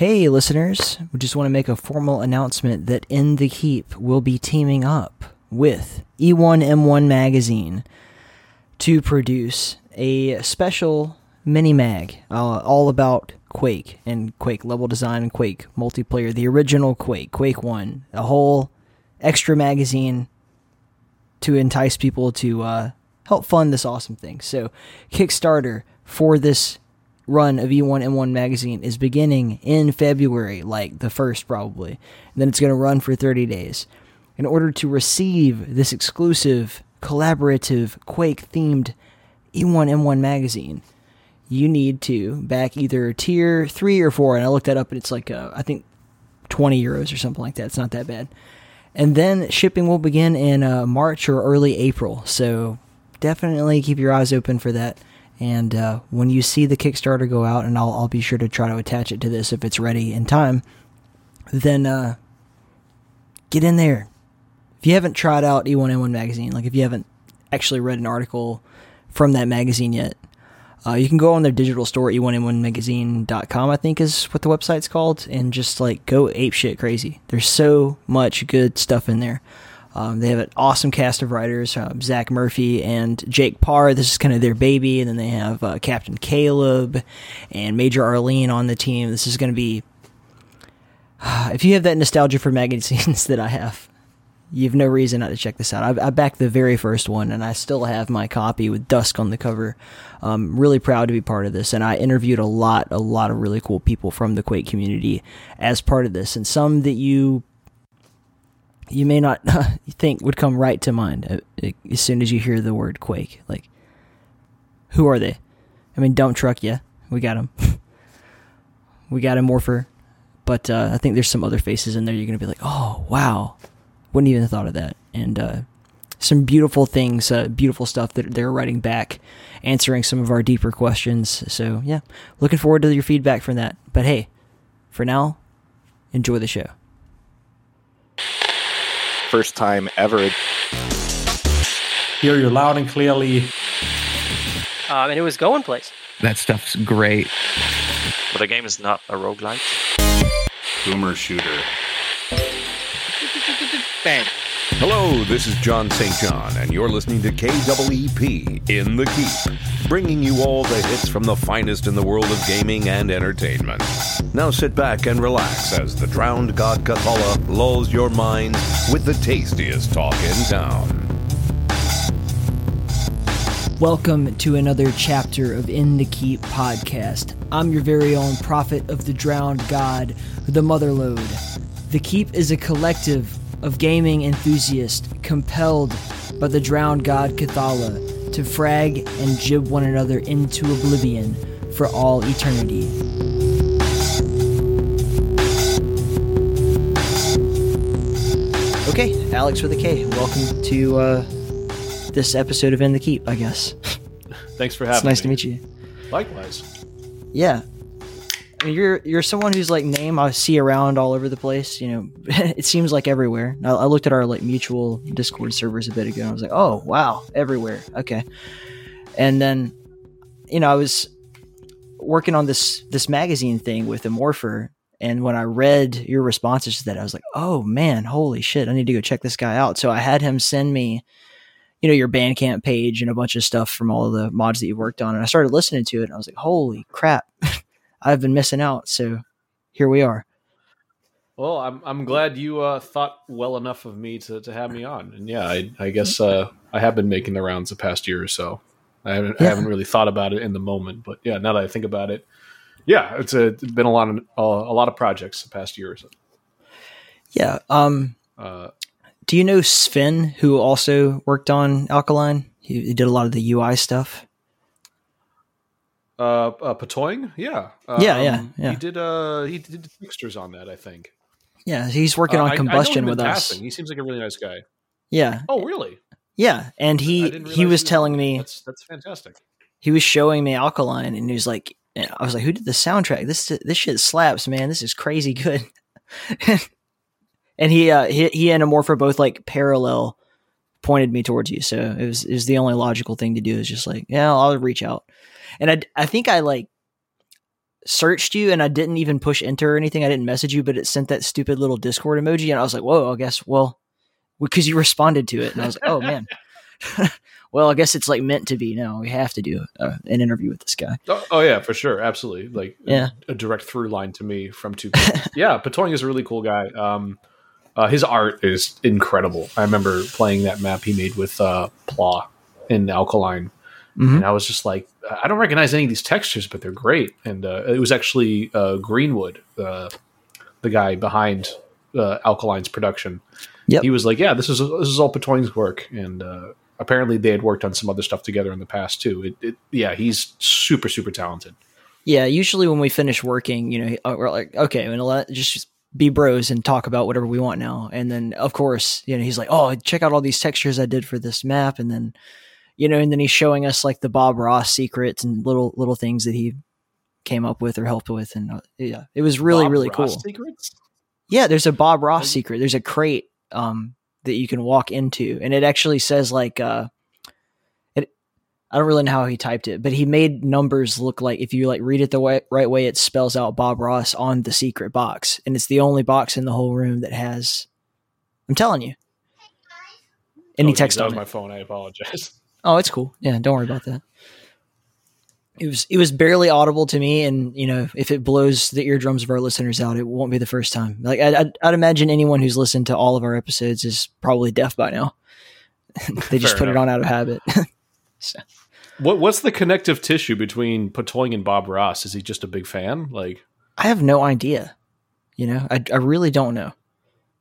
Hey, listeners, we just want to make a formal announcement that In the Keep will be teaming up with E1M1 Magazine to produce a special mini mag uh, all about Quake and Quake level design and Quake multiplayer, the original Quake, Quake 1, a whole extra magazine to entice people to uh, help fund this awesome thing. So, Kickstarter for this run of E1M1 magazine is beginning in February, like the first probably. And then it's going to run for 30 days. In order to receive this exclusive, collaborative, Quake themed E1M1 magazine, you need to back either tier 3 or 4. And I looked that up and it's like, uh, I think 20 euros or something like that. It's not that bad. And then shipping will begin in uh, March or early April. So definitely keep your eyes open for that. And uh, when you see the Kickstarter go out, and I'll, I'll be sure to try to attach it to this if it's ready in time, then uh, get in there. If you haven't tried out E1M1 magazine, like if you haven't actually read an article from that magazine yet, uh, you can go on their digital store, e1m1magazine.com, I think is what the website's called, and just like go ape shit crazy. There's so much good stuff in there. Um, they have an awesome cast of writers, uh, Zach Murphy and Jake Parr. This is kind of their baby. And then they have uh, Captain Caleb and Major Arlene on the team. This is going to be. if you have that nostalgia for magazines that I have, you have no reason not to check this out. I, I backed the very first one, and I still have my copy with Dusk on the cover. I'm really proud to be part of this, and I interviewed a lot, a lot of really cool people from the Quake community as part of this, and some that you you may not think would come right to mind uh, as soon as you hear the word Quake. Like, who are they? I mean, dump truck, yeah, we got him. we got Immorpher, but uh, I think there's some other faces in there. You're gonna be like, oh wow, wouldn't even have thought of that. And uh, some beautiful things, uh, beautiful stuff that they're writing back, answering some of our deeper questions. So yeah, looking forward to your feedback from that. But hey, for now, enjoy the show first time ever. Hear you loud and clearly. Um, and it was going place. That stuff's great. But the game is not a roguelike. Boomer shooter. Bang. Hello, this is John St. John, and you're listening to KWEP in the Keep, bringing you all the hits from the finest in the world of gaming and entertainment. Now sit back and relax as the drowned god Kathala lulls your mind with the tastiest talk in town. Welcome to another chapter of In the Keep podcast. I'm your very own prophet of the drowned god, the Motherlode. The Keep is a collective of gaming enthusiasts compelled by the drowned god Kathala to frag and gib one another into oblivion for all eternity. Okay, Alex with a K. Welcome to uh, this episode of In the Keep, I guess. Thanks for having it's nice me. to meet you. Likewise. Yeah, you're you're someone who's like name I see around all over the place. You know, it seems like everywhere. I, I, looked at our like mutual Discord servers a bit ago. and I was like, oh wow, everywhere. Okay, and then you know I was working on this this magazine thing with Immorpher, and when I read your responses to that, I was like, oh man, holy shit, I need to go check this guy out. So I had him send me. You know your Bandcamp page and a bunch of stuff from all the mods that you worked on, and I started listening to it. and I was like, "Holy crap! I've been missing out. So here we are. Well, I'm I'm glad you uh, thought well enough of me to, to have me on, and yeah, I, I guess uh, I have been making the rounds the past year or so. I haven't yeah. I haven't really thought about it in the moment, but yeah, now that I think about it, yeah, it's, a, it's been a lot of uh, a lot of projects the past year or so. Yeah. Um. Uh, do you know Sven, who also worked on Alkaline? He, he did a lot of the UI stuff. Uh, uh Patoing, yeah, um, yeah, yeah, yeah. He did. Uh, he did fixtures on that, I think. Yeah, he's working uh, on combustion with us. He seems like a really nice guy. Yeah. Oh, really? Yeah, and he he was telling me that's that's fantastic. He was showing me Alkaline, and he was like, I was like, "Who did the soundtrack? This this shit slaps, man. This is crazy good." and he uh he, he and Immorpher both like parallel pointed me towards you, so it was it was the only logical thing to do. Is just like, yeah, I'll reach out and I, I think I like searched you and I didn't even push enter or anything. I didn't message you, but it sent that stupid little Discord emoji, and I was like, "Whoa!" I guess well, because you responded to it, and I was like, "Oh man." well, I guess it's like meant to be. No, we have to do uh, an interview with this guy. Oh, oh, yeah, for sure, absolutely. Like Yeah. a, direct through line to me from two. yeah, Patoing is a really cool guy. Um, uh, his art is incredible. I remember playing that map he made with uh, Pla in Alkaline, Mhm. and I was just like, I don't recognize any of these textures, but they're great. And uh, it was actually uh, Greenwood, uh, the guy behind uh, Alkaline's production. Yep. He was like, "Yeah, this is this is all Patoing's work," and uh, apparently they had worked on some other stuff together in the past too. It, it, yeah, he's super super talented. Yeah, usually when we finish working, you know, uh, we're like, okay, and let just be bros and talk about whatever we want now. And then, of course, you know, he's like, oh, check out all these textures I did for this map, and then, you know, and then he's showing us like the Bob Ross secrets and little little things that he came up with or helped with, and uh, yeah, it was really Bob really Ross cool. Secrets? Yeah, there's a Bob Ross secret. There's a crate um that you can walk into, and it actually says like uh, it. I don't really know how he typed it, but he made numbers look like if you like read it the way, right way, it spells out Bob Ross on the secret box, and it's the only box in the whole room that has. I'm telling you. Any Oh, text that on my phone. I apologize. Oh, it's cool. Yeah, don't worry about that. It was it was barely audible to me, and you know, if it blows the eardrums of our listeners out, it won't be the first time. Like I, I'd, I'd imagine anyone who's listened to all of our episodes is probably deaf by now. they just Fair put it on out of habit. What what's the connective tissue between Patoing and Bob Ross? Is he just a big fan? Like, I have no idea. You know, I, I really don't know.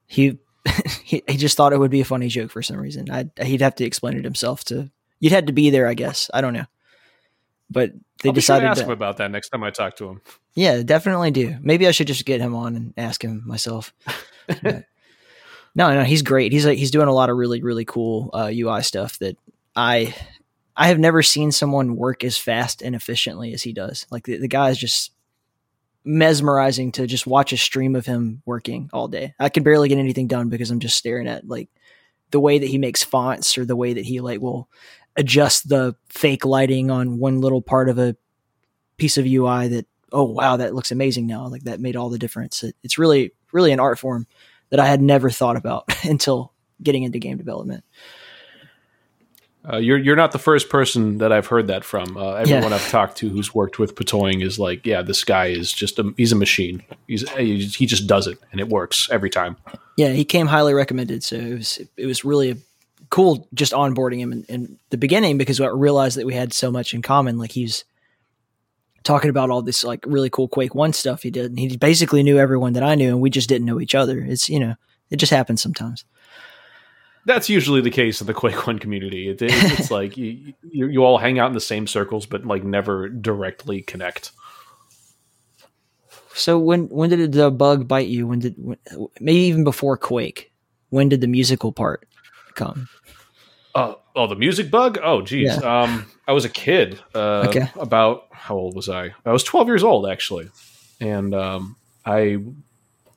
He, he he just thought it would be a funny joke for some reason. I he'd have to explain it himself. To you'd had to be there, I guess. I don't know, but they I'll be sure to decided ask to. him about that next time I talk to him. Yeah, definitely do. Maybe I should just get him on and ask him myself. No, no, he's great. He's like he's doing a lot of really really cool uh, UI stuff that I I have never seen someone work as fast and efficiently as he does. Like the, the guy is just mesmerizing to just watch a stream of him working all day. I can barely get anything done because I'm just staring at like the way that he makes fonts or the way that he like will adjust the fake lighting on one little part of a piece of UI that oh wow that looks amazing now like that made all the difference it, it's really really an art form that i had never thought about until getting into game development Uh, you're you're not the first person that I've heard that from. Uh, everyone Yeah. I've talked to who's worked with Patoing is like, yeah, this guy is just a he's a machine. He's he just does it and it works every time. yeah he came highly recommended so it was it was really cool just onboarding him in, in the beginning because i realized that we had so much in common like he's talking about all this like really cool quake one stuff he did and he basically knew everyone that i knew and we just didn't know each other it's you know it just happens sometimes That's usually the case in the Quake One community. It, it- it's like you, you you all hang out in the same circles, but like never directly connect. So when when did the bug bite you? When did when, maybe even before Quake? When did the musical part come? Oh, oh, the music bug. Oh, geez. Um, I was a kid. Uh, Okay. About how old was I? I was twelve years old actually, and um, I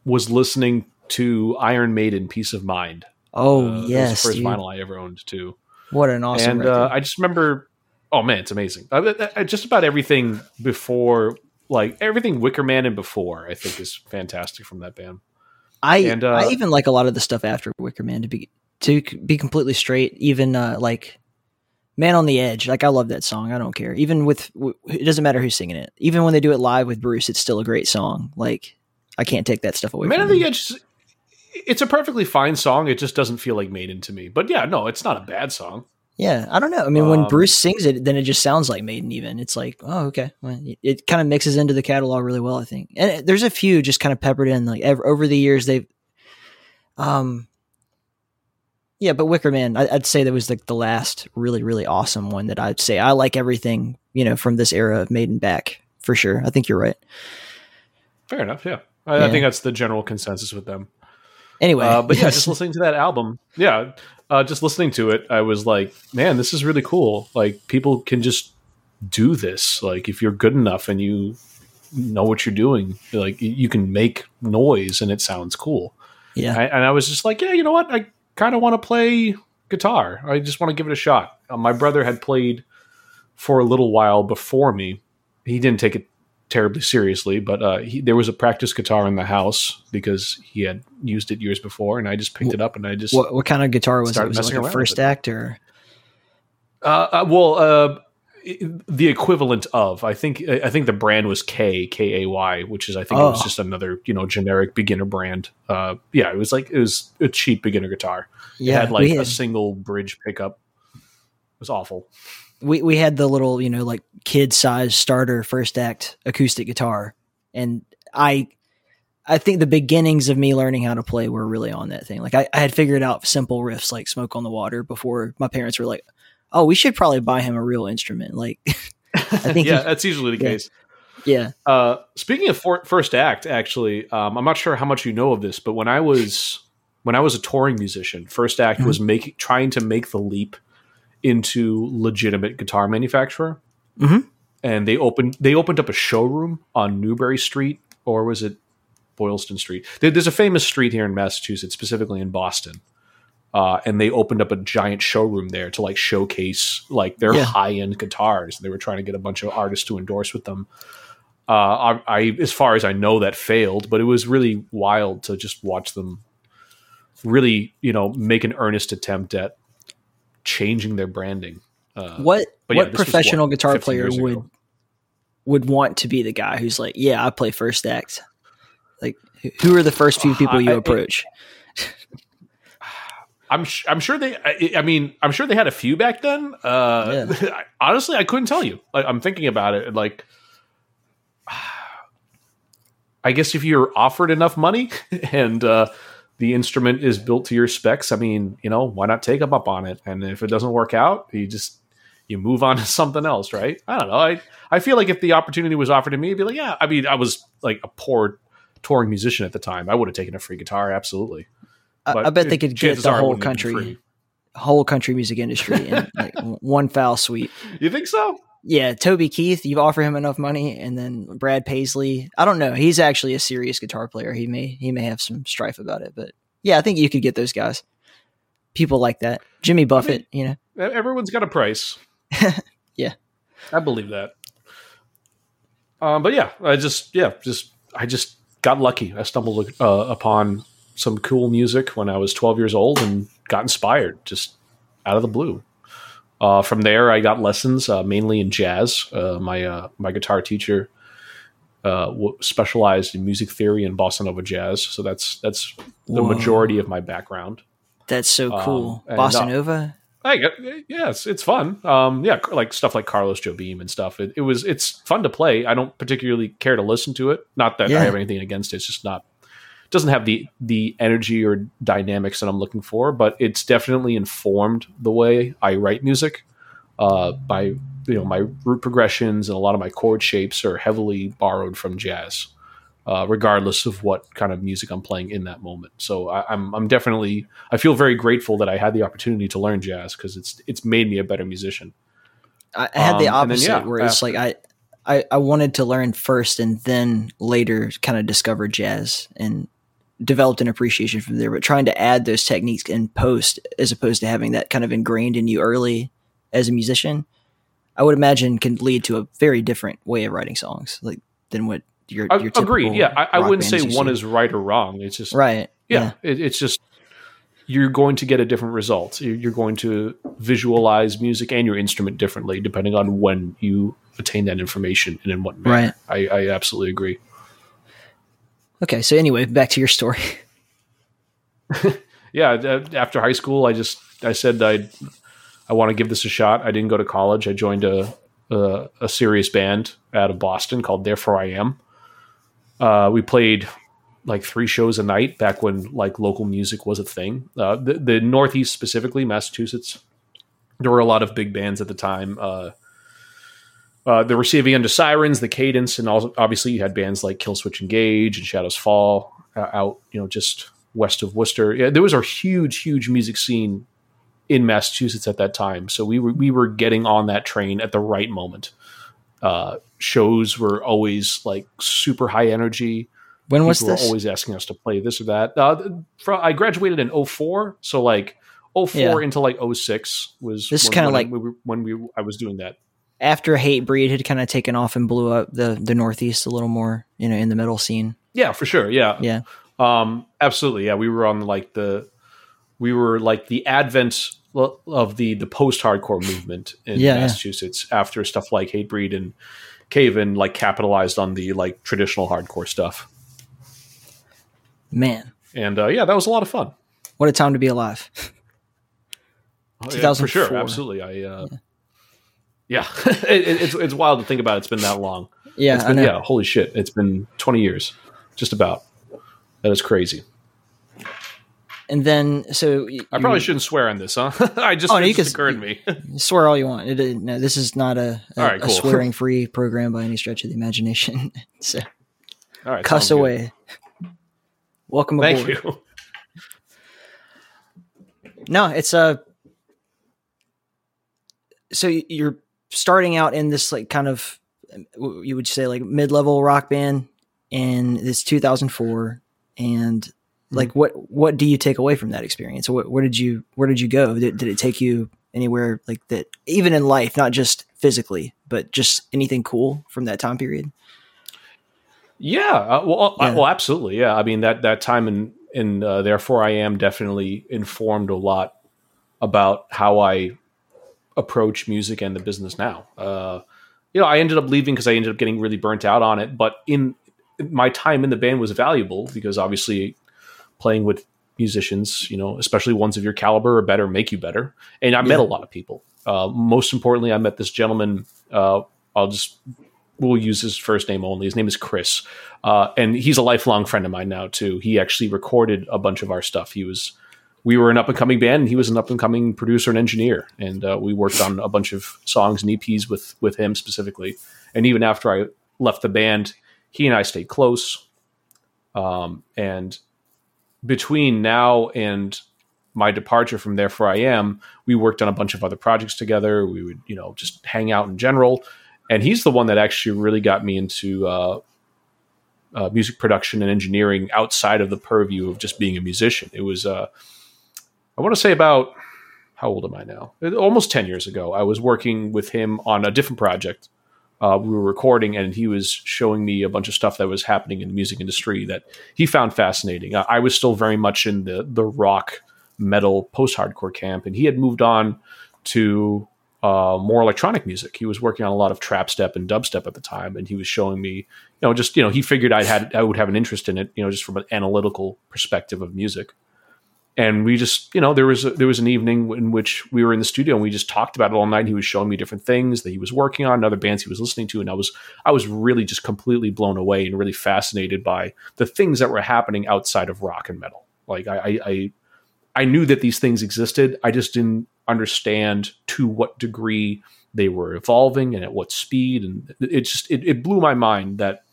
was listening to Iron Maiden "Piece of Mind." Oh Uh, yes, the first dude. vinyl I ever owned too. what an awesome and uh. I just remember, oh man, it's amazing. I, I- I- just about everything before, like everything Wicker Man and before, I think is fantastic from that band. I and, uh, I even like a lot of the stuff after Wicker Man to be to be completely straight. Even uh, like Man on the Edge, like I love that song. I don't care. Even with it doesn't matter who's singing it. Even when they do it live with Bruce, it's still a great song. Like I can't take that stuff away. Man on the. Edge, it's a perfectly fine song. It just doesn't feel like Maiden to me. But yeah, no, it's not a bad song. Yeah, I don't know. I mean, when Um, Bruce sings it, then it just sounds like Maiden. Even it's like, oh, okay. Well, it- kind of mixes into the catalog really well, I think. And there's a few just kind of peppered in, like over the years. They've, um, yeah, but Wicker Man, I, I'd say that was like the last really, really awesome one that I'd say I like everything you know from this era of Maiden back for sure. I think you're right. Fair enough. Yeah, I, I think that's the general consensus with them. Anyway, Uh, but yeah, just listening to that album, yeah, uh, just listening to it, I was like, man, this is really cool. Like people can just do this. Like if you're good enough and you know what you're doing, like you can make noise and it sounds cool. yeah, I, and I was just like, yeah, you know what? I kind of want to play guitar. I just want to give it a shot. Uh, my brother had played for a little while before me. He didn't take it terribly seriously, but uh, he, there was a practice guitar in the house because he had used it years before, and I just picked it up and I just What what kind of guitar was it? Was it like a first act or? Uh, uh, well, uh, the equivalent of I think I think the brand was K K A Y, which is I think it was Oh. just another you know generic beginner brand. Uh, yeah, it was like it was a cheap beginner guitar. It Yeah, had like we a single bridge pickup. It was awful. we we had the little you know like kid size starter first act acoustic guitar, and I I think the beginnings of me learning how to play were really on that thing. Like I, I had figured out simple riffs like "Smoke on the Water" before my parents were like, "Oh, we should probably buy him a real instrument." Like, I think yeah, he- that's usually the yeah. case. yeah, Uh, speaking of for, first act, actually, um, I'm not sure how much you know of this, but when I was when I was a touring musician, first act Mhm. was making trying to make the leap into legitimate guitar manufacturer, Mhm. and they opened they opened up a showroom on Newbury Street, or was it Boylston Street? There, there's a famous street here in Massachusetts, specifically in Boston. Uh, and they opened up a giant showroom there to like showcase like their Yeah. high end guitars. They were trying to get a bunch of artists to endorse with them. Uh, I, I, as far as I know, that failed, but it was really wild to just watch them really, you know, make an earnest attempt at changing their branding. Uh, what yeah, what professional what, guitar 15 player years ago. would would want to be the guy who's like, yeah, I play first act. Like, who- are the first few people you I- I- approach? I'm sh- I'm sure they. I, I mean, I'm sure they had a few back then. Uh, honestly, I couldn't tell you. Like, I'm thinking about it. Like, I guess if you're offered enough money and uh, the instrument is built to your specs, I mean, you know, why not take them up on it? And if it doesn't work out, you just you move on to something else, right? I don't know. I I feel like if the opportunity was offered to me, I'd be like, yeah. I mean, I was like a poor touring musician at the time. I would have taken a free guitar, absolutely. I, I bet they could get the whole wouldn't have been country, whole country music industry in like one foul sweep. You think so? Yeah, Toby Keith, you offer him enough money, and then Brad Paisley. I don't know. He's actually a serious guitar player. He may he may have some strife about it, but yeah, I think you could get those guys. People like that. Jimmy Buffett, you know. Everyone's got a price. Yeah. I believe that. Um, but yeah, I just yeah, just I just got lucky. I stumbled uh, upon some cool music when I was 12 years old and got inspired just out of the blue. Uh, from there, I got lessons uh, mainly in jazz. Uh, my uh, my guitar teacher uh, w- specialized in music theory and bossa nova jazz, so that's that's the Whoa. majority of my background. That's so Um, cool. and, Bossa uh, Nova. I get, yeah, it's, it's fun. Um, yeah, like stuff like Carlos Jobim and stuff. It, it was it's fun to play. I don't particularly care to listen to it. Not that Yeah. I have anything against it. It's just not doesn't have the the energy or dynamics that I'm looking for. But it's definitely informed the way I write music. Uh, by you know my root progressions and a lot of my chord shapes are heavily borrowed from jazz. Uh, regardless of what kind of music I'm playing in that moment, so I, I'm I'm definitely I feel very grateful that I had the opportunity to learn jazz because it's it's made me a better musician. I, had the um, and then, opposite, yeah, where it's like I, I I wanted to learn first, and then later kind of discover jazz and developed an appreciation from there. But trying to add those techniques in post, as opposed to having that kind of ingrained in you early as a musician, I would imagine can lead to a very different way of writing songs, like than what your I, your agreed. Yeah, I, I wouldn't say one to. is right or wrong. It's just right. yeah, It, it's just you're going to get a different result. You- You're going to visualize music and your instrument differently depending on when you attain that information and in what manner. I, I absolutely agree. Okay. So anyway, back to your story. yeah uh, after high school i just i said i i want to give this a shot i didn't go to college i joined a a, a serious band out of boston called therefore i am uh, we played like three shows a night back when like local music was a thing uh, the, the northeast specifically massachusetts there were a lot of big bands at the time uh, uh, the receiving end of sirens the cadence and also obviously you had bands like killswitch engage and shadows fall uh, out you know just west of Worcester. Yeah, there was a huge, huge music scene in Massachusetts at that time. So we were we were getting on that train at the right moment. Uh, shows were always like super high energy. When was this? were always asking us to play this or that. Uh, fro- I graduated in 04, so like 04 Yeah. into like 06 was This is kinda when like- we were, when we I was doing that. After Hatebreed had kind of taken off and blew up the the Northeast a little more, you know, in the metal scene. Yeah, for sure. Yeah. Yeah. Um, absolutely. Yeah, we were on like the we were like the advent of the the post hardcore movement in Yeah, yeah. Massachusetts after stuff like Hatebreed and Cave Caven like capitalized on the like traditional hardcore stuff. Man, And uh, yeah, that was a lot of fun. what a time to be alive. Oh, yeah, for sure, absolutely. I uh, yeah, it, it- it's it's wild to think about. It's been that long. Yeah, It's been, yeah, holy shit! It's been twenty years, just about. That is crazy. And then so y- I you probably shouldn't swear on this, huh? I just Oh, no, you can- occurred me. swear all you want. It, no, this is not a, a, right, a swearing free program by any stretch of the imagination. so All right, cuss sounds good. away. Welcome aboard. Thank you. No, it's a. So you're starting out in this like kind of, you would say like mid level rock band in this 2004, and like what what do you take away from that experience? Where, where did you where did you go? Did, did it take you anywhere like that? Even in life, not just physically, but just anything cool from that time period. Yeah, uh, well, uh, Yeah. well, absolutely. Yeah, I mean that that time in in uh, therefore I am definitely informed a lot about how I approach music and the business now. Uh, you know, I ended up leaving because I ended up getting really burnt out on it. But in my time in the band was valuable because obviously playing with musicians, you know, especially ones of your caliber or better, make you better. And I met a lot of people. Uh, most importantly, I met this gentleman. Uh, I'll just we'll use his first name only. His name is Chris, uh, and he's a lifelong friend of mine now too. He actually recorded a bunch of our stuff. He was we were an up and coming band, and he was an up and coming producer and engineer, and uh, we worked on a bunch of songs and EPs with with him specifically. And even after I left the band, he and I stayed close. Um, and between now and my departure from Therefore I Am, we worked on a bunch of other projects together. We would, you know, just hang out in general. And he's the one that actually really got me into uh, uh, music production and engineering outside of the purview of just being a musician. It was, uh, I want to say about how old am I now? Almost 10 years ago, I was working with him on a different project. Uh, we were recording, and he was showing me a bunch of stuff that was happening in the music industry that he found fascinating. I, I was still very much in the the rock, metal, post hardcore camp, and he had moved on to uh, more electronic music. He was working on a lot of trap step and dubstep at the time, and he was showing me, you know, just you know, he figured I had I would have an interest in it, you know, just from an analytical perspective of music and we just you know there was a, there was an evening in which we were in the studio and we just talked about it all night. He was showing me different things that he was working on and other bands he was listening to. And i was i was really just completely blown away and really fascinated by the things that were happening outside of rock and metal. Like i i i, knew that these things existed. I just didn't understand to what degree they were evolving and at what speed. And it just it, it blew my mind that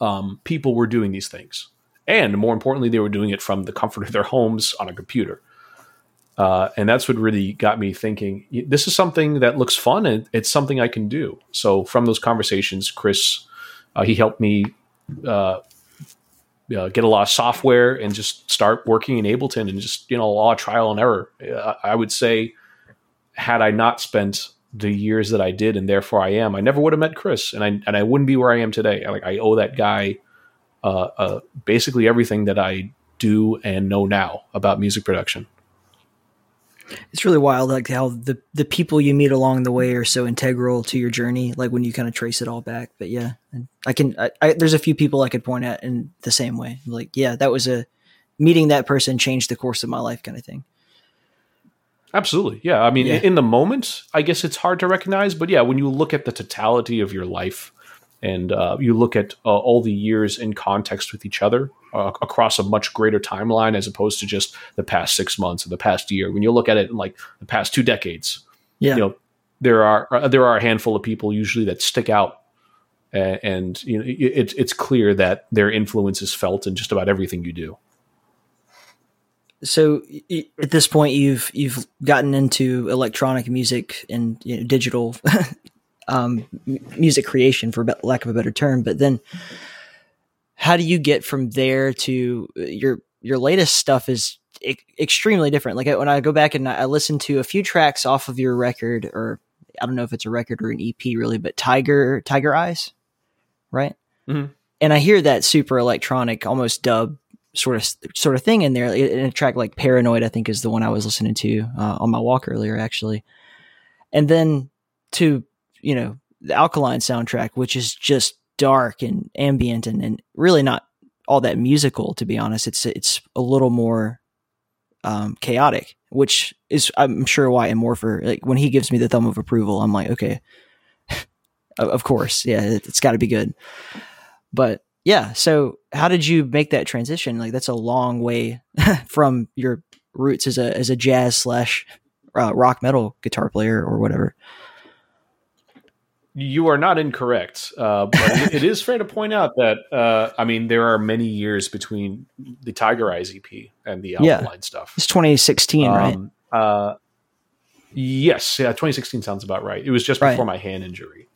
um, people were doing these things and more importantly, they were doing it from the comfort of their homes on a computer. Uh, and that's what really got me thinking. This is something that looks fun, and it's something I can do. So from those conversations, Chris, uh, he helped me uh, uh, get a lot of software and just start working in Ableton, and just you know a lot of trial and error. Uh, I would say, had I not spent the years that I did, and therefore I am, I never would have met Chris, and I and I wouldn't be where I am today. Like I owe that guy uh, uh, basically everything that I do and know now about music production. It's really wild, like how the the people you meet along the way are so integral to your journey. Like when you kind of trace it all back. But yeah, I can. I, I, there's a few people I could point at in the same way. Like, yeah, that was a meeting that person changed the course of my life, kind of thing. Absolutely, yeah. I mean, Yeah. in the moment, I guess it's hard to recognize, but yeah, when you look at the totality of your life and uh, you look at uh, all the years in context with each other uh, across a much greater timeline as opposed to just the past six months or the past year, when you look at it in like the past two decades, Yeah, you know there are uh, there are a handful of people usually that stick out and, and you know it, it's it's clear that their influence is felt in just about everything you do. So at this point you've you've gotten into electronic music and you know, digital um, music creation for lack of a better term but then how do you get from there to uh, your your latest stuff is e- extremely different like I- when i go back and i listen to a few tracks off of your record or I don't know if it's a record or an EP really, but Tiger Tiger Eyes, right? Mhm. And I hear that super electronic, almost dub sort of sort of thing in there. In a track like Paranoid, I think is the one I was listening to uh, on my walk earlier, actually. And then to you know the Alkaline soundtrack, which is just dark and ambient and, and really not all that musical, to be honest. It's it's a little more um, chaotic, which is I'm sure why Immorpher like when he gives me the thumb of approval, I'm like, okay, of course, yeah, it, it's got to be good. But yeah, so how did you make that transition? Like that's a long way from your roots as a as a jazz slash uh, rock metal guitar player or whatever. You are not incorrect, uh, but it- it is fair to point out that uh, I mean there are many years between the Tiger Eyes EP and the Yeah. Alkaline stuff. It's 2016, right? Um, uh, yes, yeah, 2016 sounds about right. It was just Right. before my hand injury.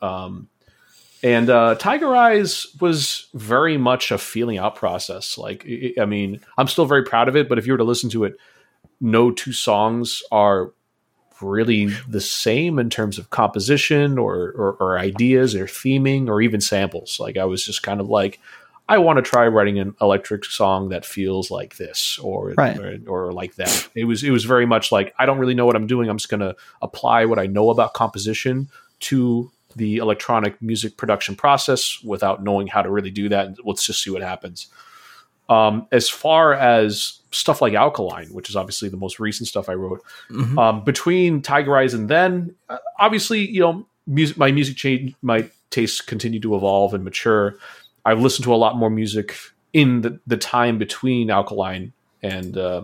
Um, and uh, Tiger Eyes was very much a feeling out process. Like, i I mean, I'm still very proud of it, but if you were to listen to it, no two songs are really the same in terms of composition or, or, or ideas or theming or even samples. Like, I was just kind of like, I want to try writing an electric song that feels like this or, Right. or or like that. It was it was very much like I don't really know what I'm doing. I'm just going to apply what I know about composition to the electronic music production process without knowing how to really do that. Let's just see what happens. Um, as far as stuff like Alkaline, which is obviously the most recent stuff I wrote, Mhm. um, between Tiger Eyes and then, uh, obviously, you know, music, my music change, my tastes continue to evolve and mature. I've listened to a lot more music in the, the time between Alkaline and uh,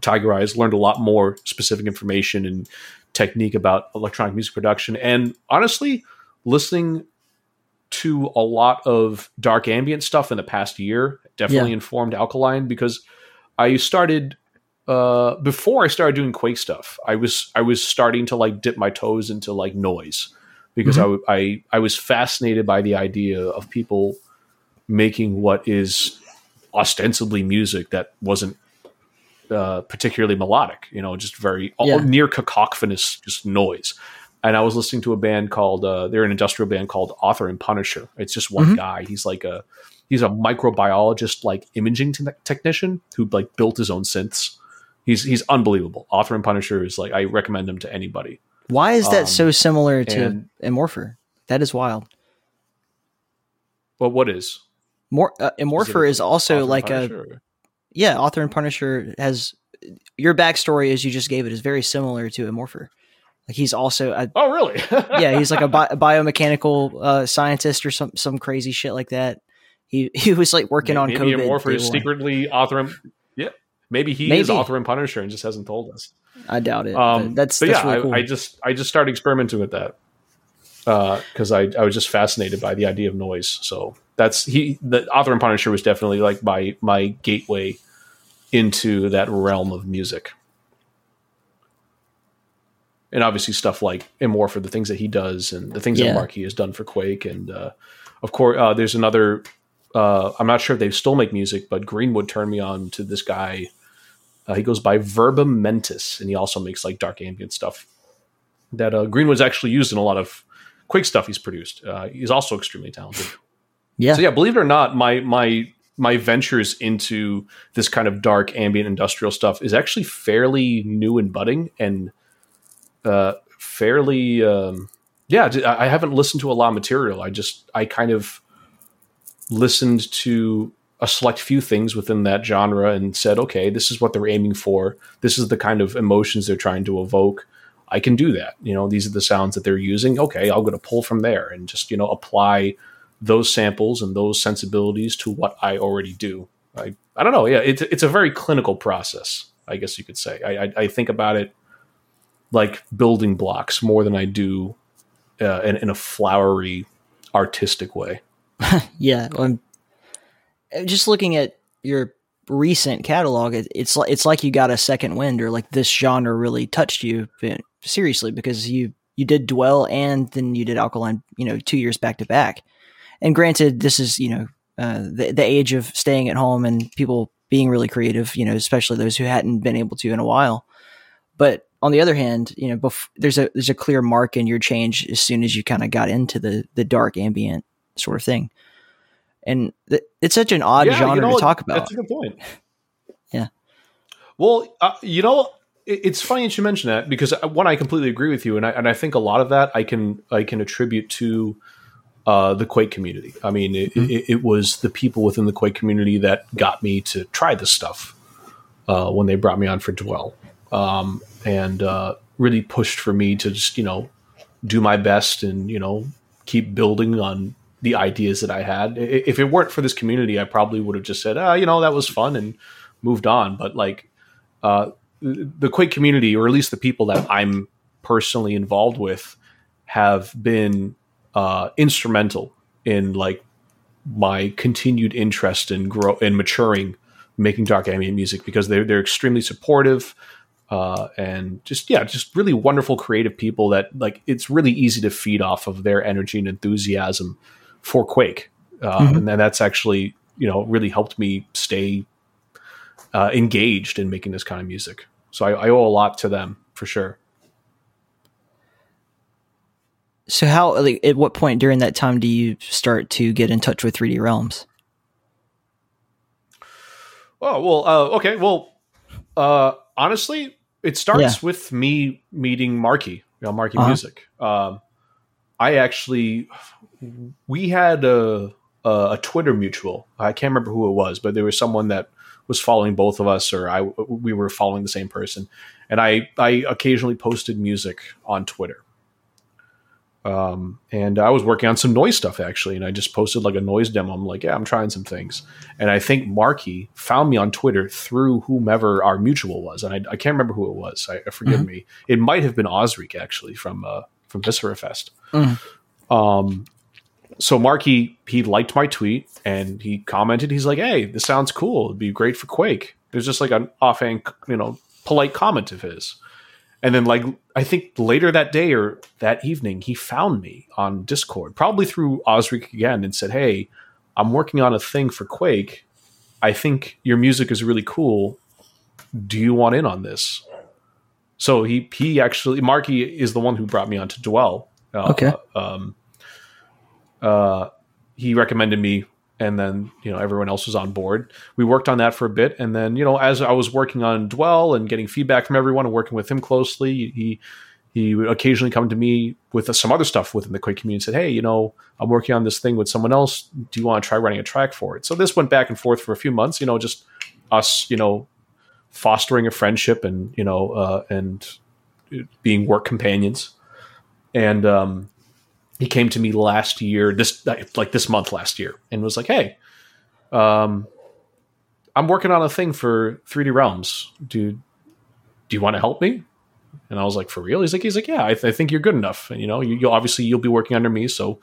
Tiger Eyes, learned a lot more specific information and technique about electronic music production. And honestly, listening to a lot of dark ambient stuff in the past year definitely Yeah. informed Alkaline because I started uh, before I started doing Quake stuff. I was I was starting to like dip my toes into like noise because I I I was fascinated by the idea of people making what is ostensibly music that wasn't uh, particularly melodic, you know, just very all, Yeah. near cacophonous, just noise. And I was listening to a band called uh, they're an industrial band called Author and Punisher. It's just one Mhm. guy. He's like a he's a microbiologist, like imaging te- technician who like built his own synths. He's he's unbelievable. Author and Punisher is like I recommend him to anybody. Why is that Um, so similar to and-? That is wild. Well, what is More uh, Is is also like a or- yeah. Author and Punisher has your backstory as you just gave it is very similar to Immorpher. Like he's also a, Oh, really? yeah he's like a, bi- a biomechanical uh, scientist or some some crazy shit like that. He he was like working on maybe COVID. Morpher day is secretly Author and yeah. Maybe he is Maybe. Author and Punisher and just hasn't told us. I doubt it. Um, but that's but that's yeah, really I, cool. I just I just started experimenting with that because I I was just fascinated by the idea of noise. So that's he the Author and Punisher was definitely like my my gateway into that realm of music. And obviously stuff like Immorpher, the things that he does, and the things Yeah. that Marquis has done for Quake, and uh, of course, uh, there's another. Uh, I'm not sure if they still make music, but Greenwood turned me on to this guy. Uh, he goes by Verbum Mentis, and he also makes like dark ambient stuff. That uh, Greenwood's actually used in a lot of Quake stuff he's produced. Uh, he's also extremely talented. yeah. So yeah, believe it or not, my my my ventures into this kind of dark ambient industrial stuff is actually fairly new and budding, and uh, fairly um, yeah. I haven't listened to a lot of material. I just I kind of listened to a select few things within that genre and said, okay, this is what they're aiming for. This is the kind of emotions they're trying to evoke. I can do that. You know, these are the sounds that they're using. Okay, I'm going to pull from there and just you know apply those samples and those sensibilities to what I already do. I, I don't know. Yeah, it's it's a very clinical process. I guess you could say. I I, I think about it like building blocks more than I do uh, in, in a flowery, artistic way. Yeah, um, just looking at your recent catalog, it, it's like it's like you got a second wind, or like this genre really touched you seriously because you you did dwell and then you did alkaline, you know, two years back to back. And granted, this is you know uh, the the age of staying at home and people being really creative, you know, especially those who hadn't been able to in a while. But on the other hand, you know, bef- there's a there's a clear mark in your change as soon as you kind of got into the the dark ambient sort of thing, and th- it's such an odd Yeah, you genre know, to talk about. That's a good point. Yeah. Well, uh, you know, it, it's funny that you mention that because uh, one, I completely agree with you, and I and I think a lot of that I can I can attribute to uh, the Quake community. I mean, it, it, it was the people within the Quake community that got me to try this stuff uh, when they brought me on for Dwell, um, and uh, really pushed for me to just you know do my best and you know keep building on the ideas that I had. If it weren't for this community, I probably would have just said, ah, you know, that was fun and moved on. But like uh, the Quake community, or at least the people that I'm personally involved with, have been uh, instrumental in like my continued interest in grow in maturing making dark ambient music because they're they're extremely supportive uh, and just yeah just really wonderful creative people that like it's really easy to feed off of their energy and enthusiasm for Quake uh, and that's actually you know really helped me stay uh, engaged in making this kind of music so I, I owe a lot to them for sure so how like at what point during that time do you start to get in touch with 3D Realms? Oh well, uh, okay. Well, uh, honestly, it starts Yeah. with me meeting Marky, you know, Marky Uh-huh. Music. Um, I actually, we had a, a a Twitter mutual. I can't remember who it was, but there was someone that was following both of us, or I we were following the same person, and I I occasionally posted music on Twitter. Um, and I was working on some noise stuff actually, and I just posted like a noise demo. I'm like, yeah, I'm trying some things. And I think Marky found me on Twitter through whomever our mutual was, and I, I can't remember who it was. I, I forgive me. It might have been Osric actually from uh, from Viscera Fest. Mhm. Um, so Marky he liked my tweet and he commented. He's like, "Hey, this sounds cool. It'd be great for Quake." There's just like an offhand, you know, polite comment of his. And then, like, I think later that day or that evening, he found me on Discord, probably through Osric again, and said, Hey, I'm working on a thing for Quake. I think your music is really cool. Do you want in on this? So he he actually Marky is the one who brought me on to Dwell. Uh, Okay. Um, uh, he recommended me, and then you know everyone else was on board. We worked on that for a bit, and then you know as I was working on Dwell and getting feedback from everyone and working with him closely, he he would occasionally come to me with some other stuff within the Quake community and said, Hey, you know, I'm working on this thing with someone else. Do you want to try writing a track for it? So this went back and forth for a few months, you know, just us, you know, fostering a friendship and, you know, uh, and being work companions. And um, he came to me last year, this like this month last year, and was like, Hey, um, I'm working on a thing for 3D Realms. Do, do you want to help me? And I was like, for real? He's like, he's like, yeah, I, th- I think you're good enough. And you know, you, obviously you'll be working under me, so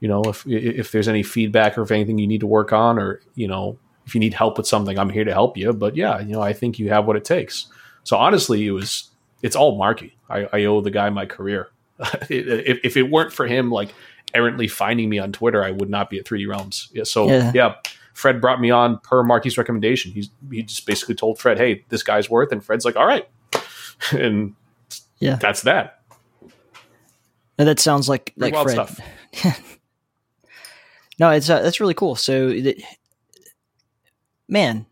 you know, if if there's any feedback or if anything you need to work on, or you know, if you need help with something, I'm here to help you. But yeah, you know, I think you have what it takes. So honestly, it was it's all Marky. I, I owe the guy my career. if, if it weren't for him, like errantly finding me on Twitter, I would not be at 3D Realms. Yeah, so Yeah. yeah. Fred brought me on per Marky's recommendation. He's he just basically told Fred, "Hey, this guy's worth," and Fred's like, "All right," and Yeah. that's that. No, that sounds like Pretty like wild Fred. stuff. No, it's uh, that's really cool. So, man,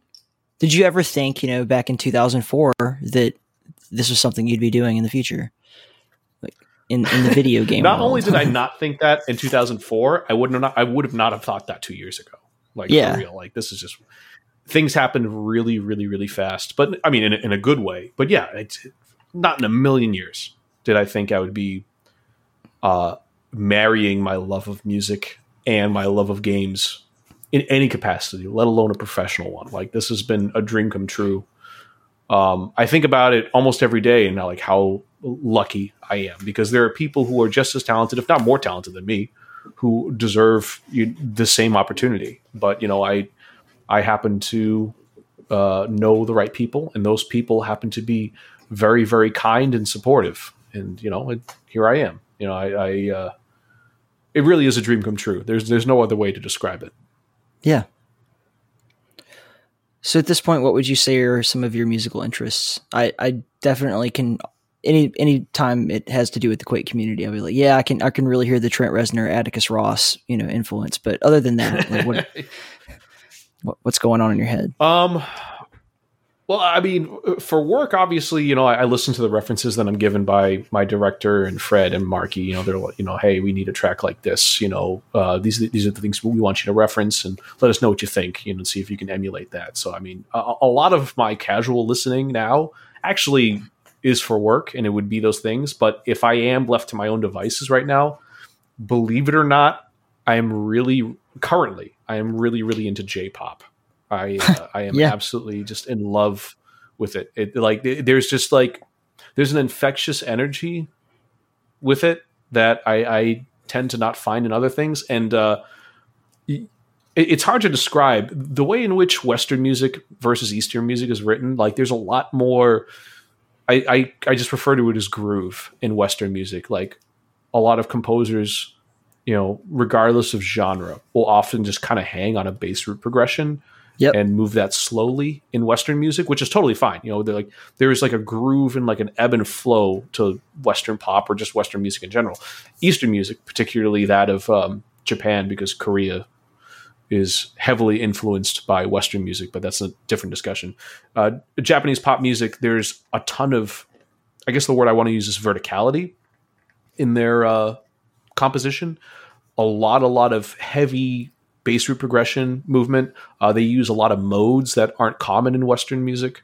did you ever think, you know, back in 2004 that this was something you'd be doing in the future, in in the video game? Not world? only did I not think that in 2004, I wouldn't have not, I would have not have thought that two years ago. Like Yeah. for real, like this is just things happened really, really, really fast. But I mean, in a, in a good way. But yeah, it's not in a million years did I think I would be uh, marrying my love of music and my love of games in any capacity, let alone a professional one. Like this has been a dream come true. Um, I think about it almost every day and like how lucky I am because there are people who are just as talented, if not more talented than me, who deserve you, the same opportunity. But you know, I I happen to uh, know the right people, and those people happen to be very, very kind and supportive. And you know, it, here I am. You know, I, I uh, it really is a dream come true. There's there's no other way to describe it. Yeah. So at this point, what would you say are some of your musical interests? I, I definitely can any any time it has to do with the Quake community, I'll be like, yeah, I can I can really hear the Trent Reznor, Atticus Ross, you know, influence. But other than that, like what, what what's going on in your head? Um, well, I mean, for work, obviously, you know, I, I, listen to the references that I'm given by my director and Fred and Marky. You know, they're like, you know, hey, we need a track like this. You know, uh, these these are the things we want you to reference, and let us know what you think. You know, see if you can emulate that. So, I mean, a, a lot of my casual listening now actually is for work, and it would be those things. But if I am left to my own devices right now, believe it or not, I am really currently I am really really into J-pop. I uh, I am yeah. absolutely just in love with it. It like there's just like there's an infectious energy with it that I, I tend to not find in other things, and uh, it, it's hard to describe the way in which Western music versus Eastern music is written. Like there's a lot more. I, I, I just refer to it as groove in Western music. Like a lot of composers, you know, regardless of genre, will often just kind of hang on a bass root progression yep. and move that slowly in Western music, which is totally fine. You know, they're like there's like a groove and like an ebb and flow to Western pop or just Western music in general. Eastern music, particularly that of um, Japan, because Korea is heavily influenced by Western music, but that's a different discussion. Uh, Japanese pop music, there's a ton of, I guess the word I want to use is verticality in their uh, composition. A lot, a lot of heavy bass root progression movement. Uh, they use a lot of modes that aren't common in Western music,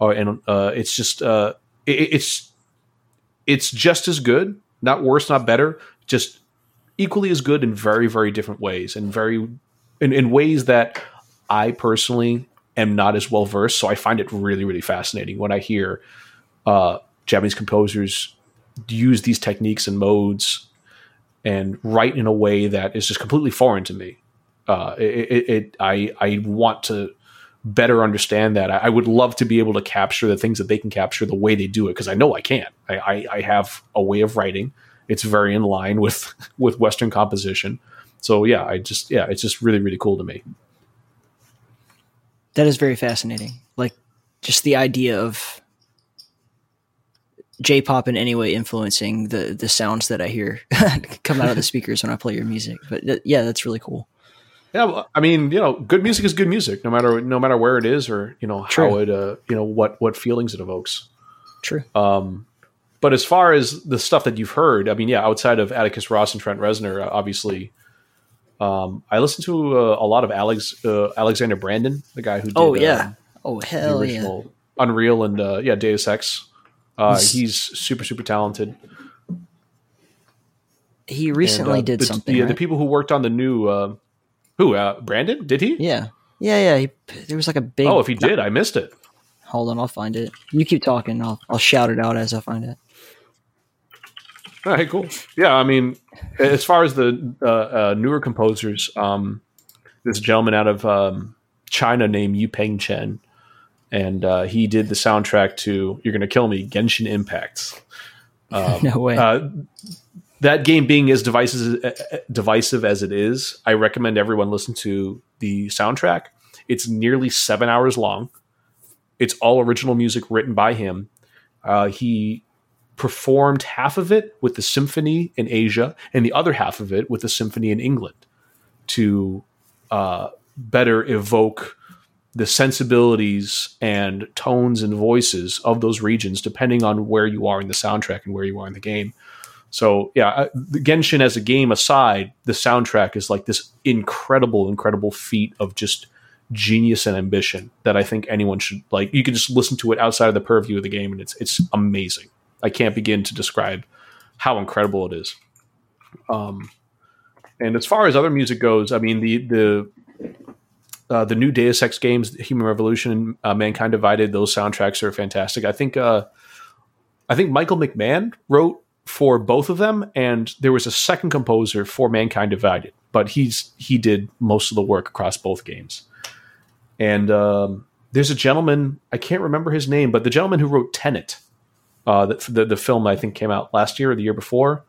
uh, and uh, it's just uh, it, it's it's just as good, not worse, not better, just equally as good in very very different ways, and very in, in ways that I personally am not as well versed. So I find it really really fascinating when I hear uh, Japanese composers use these techniques and modes and write in a way that is just completely foreign to me uh, it, it, I I want to better understand that. I, I, would love to be able to capture the things that they can capture the way they do it because I know I can. I, I, I have a way of writing. It's very in line with with Western composition. So yeah, I just yeah, it's just really really cool to me. That is very fascinating. Like just the idea of J-pop in any way influencing the the sounds that I hear come out of the speakers when I play your music. But th- yeah, that's really cool. Yeah, I mean, you know, good music is good music, no matter no matter where it is, or you know True. how it, uh, you know what what feelings it evokes. True. Um, but as far as the stuff that you've heard, I mean, yeah, outside of Atticus Ross and Trent Reznor, uh, obviously, um, I listened to uh, a lot of Alex uh, Alexander Brandon, the guy who did, oh yeah, um, oh hell yeah, Unreal and uh, yeah, Deus Ex. Uh, he's, he's super super talented. He recently and, uh, did the, something. Yeah, right? the people who worked on the new uh, who? Uh, Brandon? Did he? Yeah. Yeah, yeah. He, there was like a big. Oh, if he did, I missed it. Hold on, I'll find it. You keep talking. I'll I'll shout it out as I find it. All right, cool. Yeah, I mean, as far as the uh, uh, newer composers, um, this gentleman out of um, China named Yu Peng Chen, and uh, he did the soundtrack to "You're Gonna Kill Me" Genshin Impacts. Um, no way. Uh, that game being as divisive, divisive as it is, I recommend everyone listen to the soundtrack. It's nearly seven hours long. It's all original music written by him. Uh, he performed half of it with the symphony in Asia and the other half of it with the symphony in England to uh, better evoke the sensibilities and tones and voices of those regions, depending on where you are in the soundtrack and where you are in the game. So yeah, Genshin as a game aside, the soundtrack is like this incredible, incredible feat of just genius and ambition that I think anyone should like. You can just listen to it outside of the purview of the game, and it's it's amazing. I can't begin to describe how incredible it is. Um, and as far as other music goes, I mean the the uh, the new Deus Ex games, Human Revolution, uh, Mankind Divided, those soundtracks are fantastic. I think uh, I think Michael McCann wrote for both of them, and there was a second composer for Mankind Divided, but he's he did most of the work across both games. And um, there's a gentleman I can't remember his name, but the gentleman who wrote Tenet, uh, the, the, the film I think came out last year or the year before.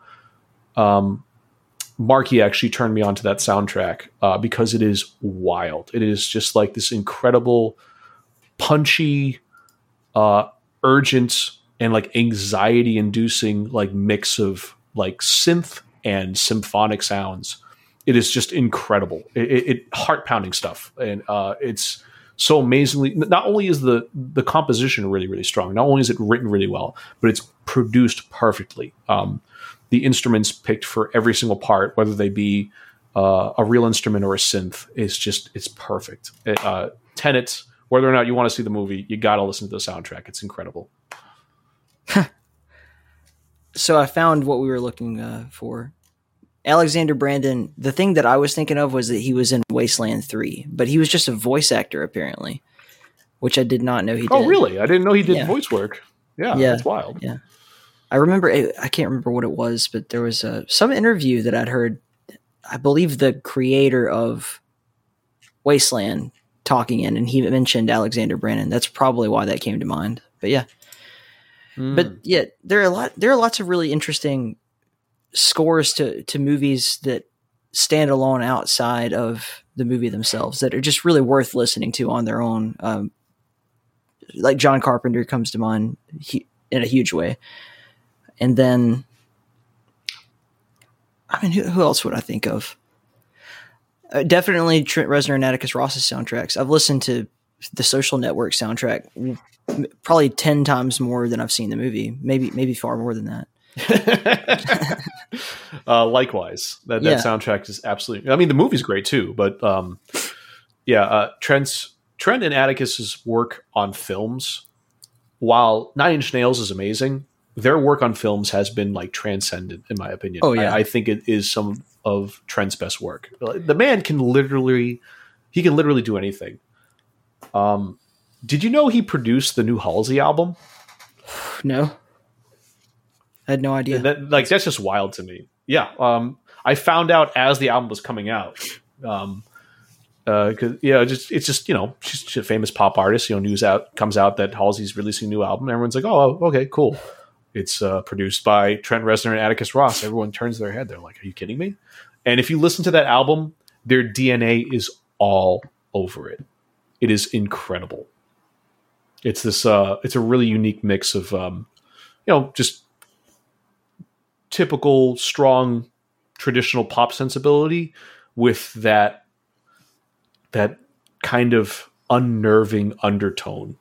Um, Marky actually turned me on to that soundtrack uh, because it is wild. It is just like this incredible, punchy, uh, urgent and like anxiety inducing like mix of like synth and symphonic sounds. It is just incredible. It, it, it heart pounding stuff, and uh, it's so amazingly. Not only is the the composition really really strong, not only is it written really well, but it's produced perfectly. Um, the instruments picked for every single part, whether they be uh, a real instrument or a synth, is just it's perfect. It, uh, Tenet, whether or not you want to see the movie, you got to listen to the soundtrack. It's incredible. so I found what we were looking uh, for. Alexander Brandon. The thing that I was thinking of was that he was in Wasteland Three, but he was just a voice actor apparently, which I did not know he. Oh, did. really? I didn't know he did Yeah. voice work. Yeah, Yeah. that's wild. Yeah. I remember. I can't remember what it was, but there was a, some interview that I'd heard. I believe the creator of Wasteland talking in, and he mentioned Alexander Brandon. That's probably why that came to mind. But yeah, Hmm. but yeah, there are a lot. There are lots of really interesting scores to to movies that stand alone outside of the movie themselves that are just really worth listening to on their own. Um, like John Carpenter comes to mind he, in a huge way, and then I mean, who, who else would I think of? Uh, definitely Trent Reznor and Atticus Ross's soundtracks. I've listened to the Social Network soundtrack probably ten times more than I've seen the movie. Maybe maybe far more than that. uh, likewise, that, that Yeah. soundtrack is absolutely. I mean, the movie's great too, but um, yeah, uh, Trent's Trent and Atticus's work on films, while Nine Inch Nails is amazing, their work on films has been like transcendent, in my opinion. Oh, yeah. I, I think it is some of Trent's best work. The man can literally, he can literally do anything. Um, did you know he produced the new Halsey album? No, I had no idea. That, like that's just wild to me. Yeah, um, I found out as the album was coming out. Um, uh, cause, yeah, just it's just you know she's, a famous pop artist. You know, news out comes out that Halsey's releasing a new album. Everyone's like, oh, okay, cool. It's uh, produced by Trent Reznor and Atticus Ross. Everyone turns their head. They're like, are you kidding me? And if you listen to that album, their DNA is all over it. It is incredible. It's this. Uh, it's a really unique mix of, um, you know, just typical strong traditional pop sensibility with that that kind of unnerving undertone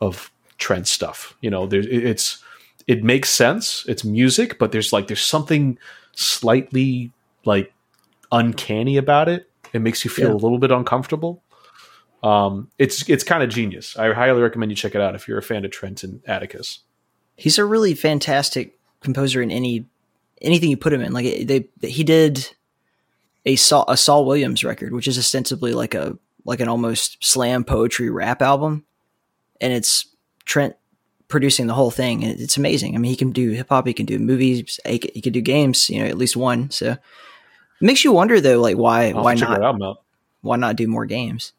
of Trent stuff. You know, there it- it's it makes sense. It's music, but there's like there's something slightly like uncanny about it. It makes you feel Yeah. a little bit uncomfortable. Um, it's it's kind of genius. I highly recommend you check it out if you're a fan of Trent and Atticus. He's a really fantastic composer in any anything you put him in. Like they, he did a Saul, a Saul Williams record, which is ostensibly like a like an almost slam poetry rap album, and it's Trent producing the whole thing. and It's amazing. I mean, he can do hip hop, he can do movies, he can, he can do games. You know, at least one. So it makes you wonder though, like why I'll why not why not do more games?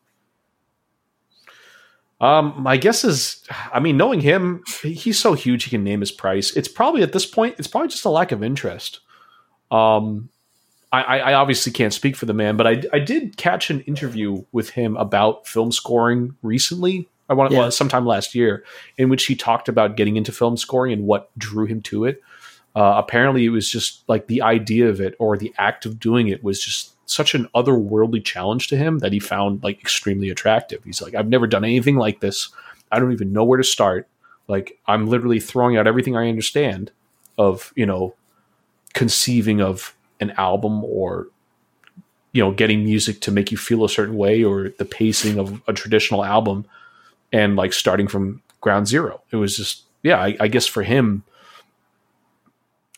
Um, my guess is, I mean, knowing him, he's so huge he can name his price. It's probably at this point, it's probably just a lack of interest. Um, I, I obviously can't speak for the man, but I, I did catch an interview with him about film scoring recently. I want Yeah. well, sometime last year, in which he talked about getting into film scoring and what drew him to it. Uh, apparently, it was just like the idea of it or the act of doing it was just such an otherworldly challenge to him that he found like extremely attractive. He's like, I've never done anything like this. I don't even know where to start. Like, I'm literally throwing out everything I understand of, you know, conceiving of an album or, you know, getting music to make you feel a certain way or the pacing of a traditional album and like starting from ground zero. It was just, yeah, I, I guess for him,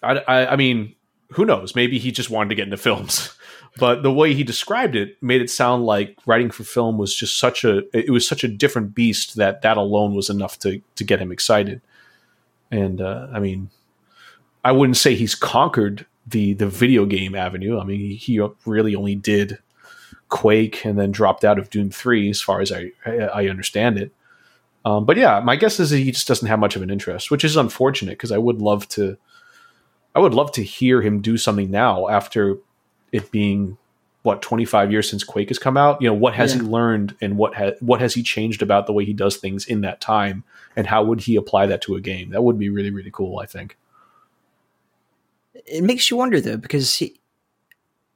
I, I, I mean, who knows? Maybe he just wanted to get into films. But the way he described it made it sound like writing for film was just such a it was such a different beast that that alone was enough to to get him excited. And uh, I mean, I wouldn't say he's conquered the the video game avenue. I mean, he, really only did Quake and then dropped out of Doom Three, as far as I I, understand it. Um, but yeah, my guess is that he just doesn't have much of an interest, which is unfortunate because I would love to. I would love to hear him do something now after it being what 25 years since Quake has come out. You know, what has Yeah. he learned and what has what has he changed about the way he does things in that time, and how would he apply that to a game? That would be really really cool. I think. it makes you wonder though because he,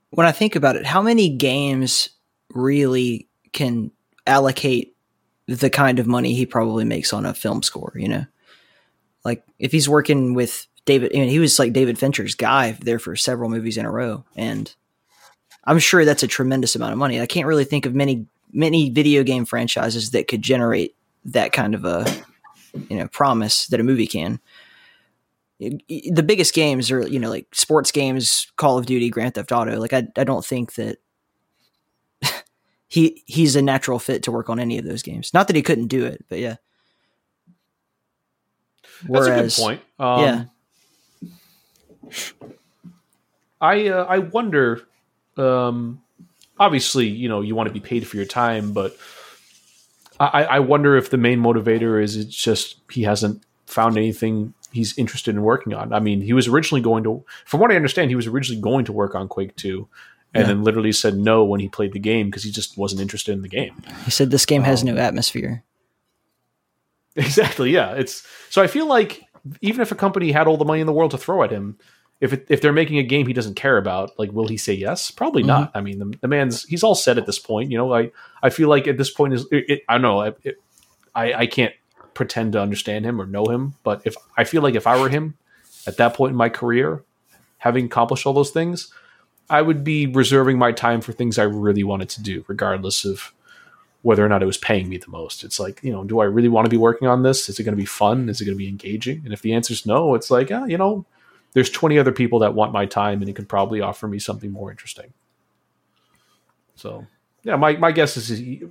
when i think about it how many games really can allocate the kind of money he probably makes on a film score you know like if he's working with david I mean, he was like david fincher's guy there for several movies in a row and i'm sure that's a tremendous amount of money. I can't really think of many many video game franchises that could generate that kind of a you know promise that a movie can. The biggest games are you know like sports games call of duty grand theft auto. Like i, I don't think that he he's a natural fit to work on any of those games. Not that he couldn't do it but yeah. That's a good point. Um, yeah I uh, I wonder. Um, obviously, you know, you want to be paid for your time, but I, I wonder if the main motivator is it's just he hasn't found anything he's interested in working on. I mean, he was originally going to, from what I understand, he was originally going to work on Quake Two, and Yeah. then literally said no when he played the game because he just wasn't interested in the game. he said this game has Um, no atmosphere Exactly. Yeah. It's so I feel like even if a company had all the money in the world to throw at him, if it, if they're making a game he doesn't care about, like, will he say yes? Probably not. I mean, the, the man's he's all set at this point. You know, I I feel like at this point is it, it, I don't know. I, it, I I can't pretend to understand him or know him, but if I feel like if I were him at that point in my career, having accomplished all those things, I would be reserving my time for things I really wanted to do, regardless of whether or not it was paying me the most. It's like, you know, do I really want to be working on this? Is it going to be fun? Is it going to be engaging? And if the answer is no, it's like, ah, you know, there's 20 other people that want my time and it could probably offer me something more interesting. So, yeah, my, my guess is he,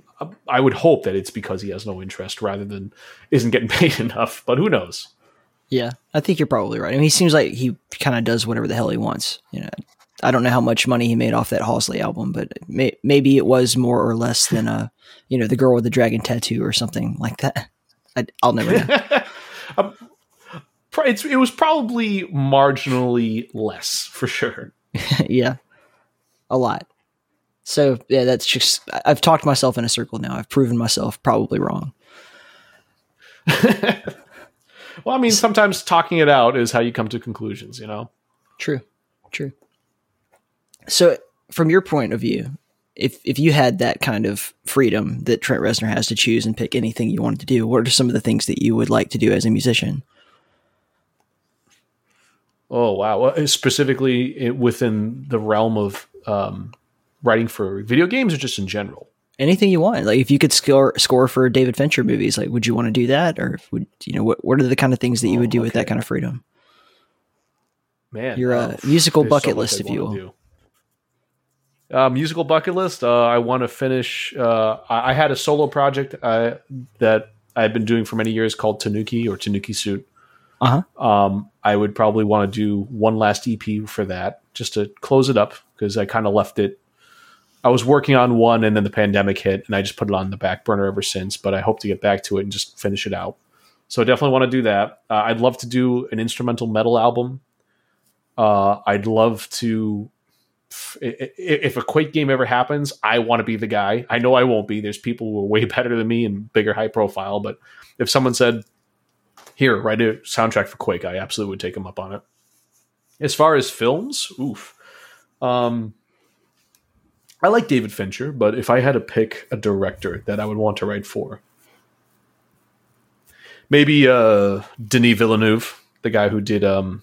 I would hope that it's because he has no interest rather than isn't getting paid enough, but who knows? yeah i think you're probably right i mean he seems like he kind of does whatever the hell he wants you know i don't know how much money he made off that halsey album but may, maybe it was more or less than a you know the girl with the dragon tattoo or something like that I, i'll never know um, it's, it was probably marginally less for sure. yeah, a lot. So yeah, that's just I've talked myself in a circle now. I've proven myself probably wrong. Well, I mean, sometimes talking it out is how you come to conclusions, you know? True, true. So from your point of view, if if you had that kind of freedom that Trent Reznor has to choose and pick anything you wanted to do, what are some of the things that you would like to do as a musician? Oh wow! Specifically within the realm of um, writing for video games, or just in general. Anything you want. Like if you could score score for David Fincher movies, like would you want to do that, or would you know what? What are the kind of things that you would do with that kind of freedom? Man, Your, uh, uh, musical so bucket list, if you will. Uh, musical bucket list. Uh, I want to finish. Uh, I, I had a solo project uh, that I've been doing for many years called Tanuki or Tanuki Suit. Uh huh. Um, I would probably want to do one last EP for that just to close it up because I kind of left it. I was working on one and then the pandemic hit and I just put it on the back burner ever since, but I hope to get back to it and just finish it out. So I definitely want to do that. Uh, I'd love to do an instrumental metal album. Uh, I'd love to. If a Quake game ever happens, I want to be the guy. I know I won't be. There's people who are way better than me and bigger high profile. But if someone said, here, write a soundtrack for Quake, I absolutely would take him up on it. As far as films, oof. Um, I like David Fincher, but if I had to pick a director that I would want to write for, maybe uh, Denis Villeneuve, the guy who did um,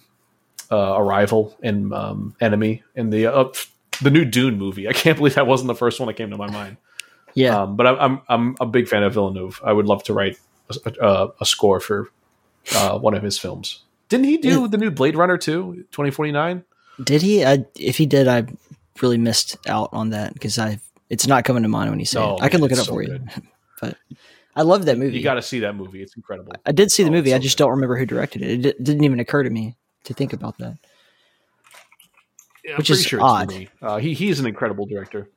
uh, Arrival and um, Enemy and the uh, the new Dune movie. I can't believe that wasn't the first one that came to my mind. Yeah. Um, but I'm, I'm I'm a big fan of Villeneuve. I would love to write a, a, a score for uh, one of his films. Didn't he do the new Blade Runner too? Twenty forty nine. Did he? I, if he did, I really missed out on that because I it's not coming to mind when you say Oh, it. I can man, look it up so for you. but I love that movie. You got to see that movie. It's incredible. I did see the Oh, movie. it's I just good. don't remember who directed it. It di- didn't even occur to me to think about that. Yeah, which is sure odd. Uh, he he's an incredible director.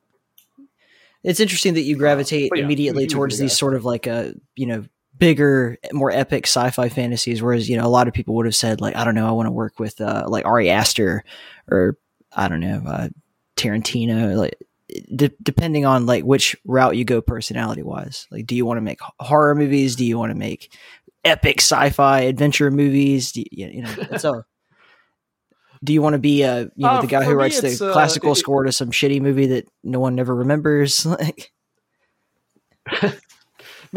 It's interesting that you gravitate but yeah, immediately he would be towards these sort of like a you know bigger, more epic sci-fi fantasies. Whereas you know a lot of people would have said like I don't know, I want to work with uh, like Ari Aster or I don't know uh, Tarantino. Like de- depending on like which route you go personality wise. Like, do you want to make horror movies? Do you want to make epic sci-fi adventure movies? Do you, you know, a. Do you want to be uh, you know Uh, the guy who writes the uh, classical it- score to some shitty movie that no one ever remembers? Like,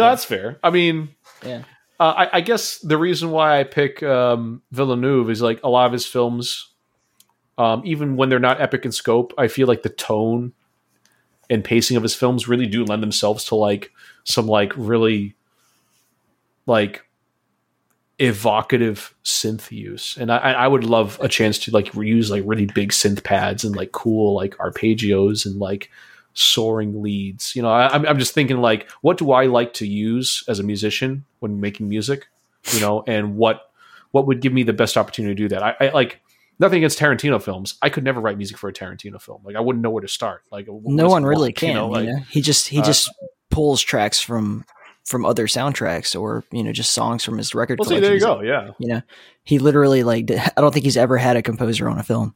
No, that's fair. I mean, yeah, Uh, I, I guess the reason why I pick um, Villeneuve is like a lot of his films, um, even when they're not epic in scope, I feel like the tone and pacing of his films really do lend themselves to like some like really like evocative synth use, and I, I would love a chance to like use like really big synth pads and like cool like arpeggios and like soaring leads. You know, I, I'm I'm just thinking like, what do I like to use as a musician when making music? You know, and what what would give me the best opportunity to do that? I, I like nothing against Tarantino films. I could never write music for a Tarantino film. Like I wouldn't know where to start. Like no one really want, can. You know, like, you know? He just he uh, just pulls tracks from from other soundtracks or you know just songs from his record. well, see, there you go. Yeah. You know, he literally like I don't think he's ever had a composer on a film.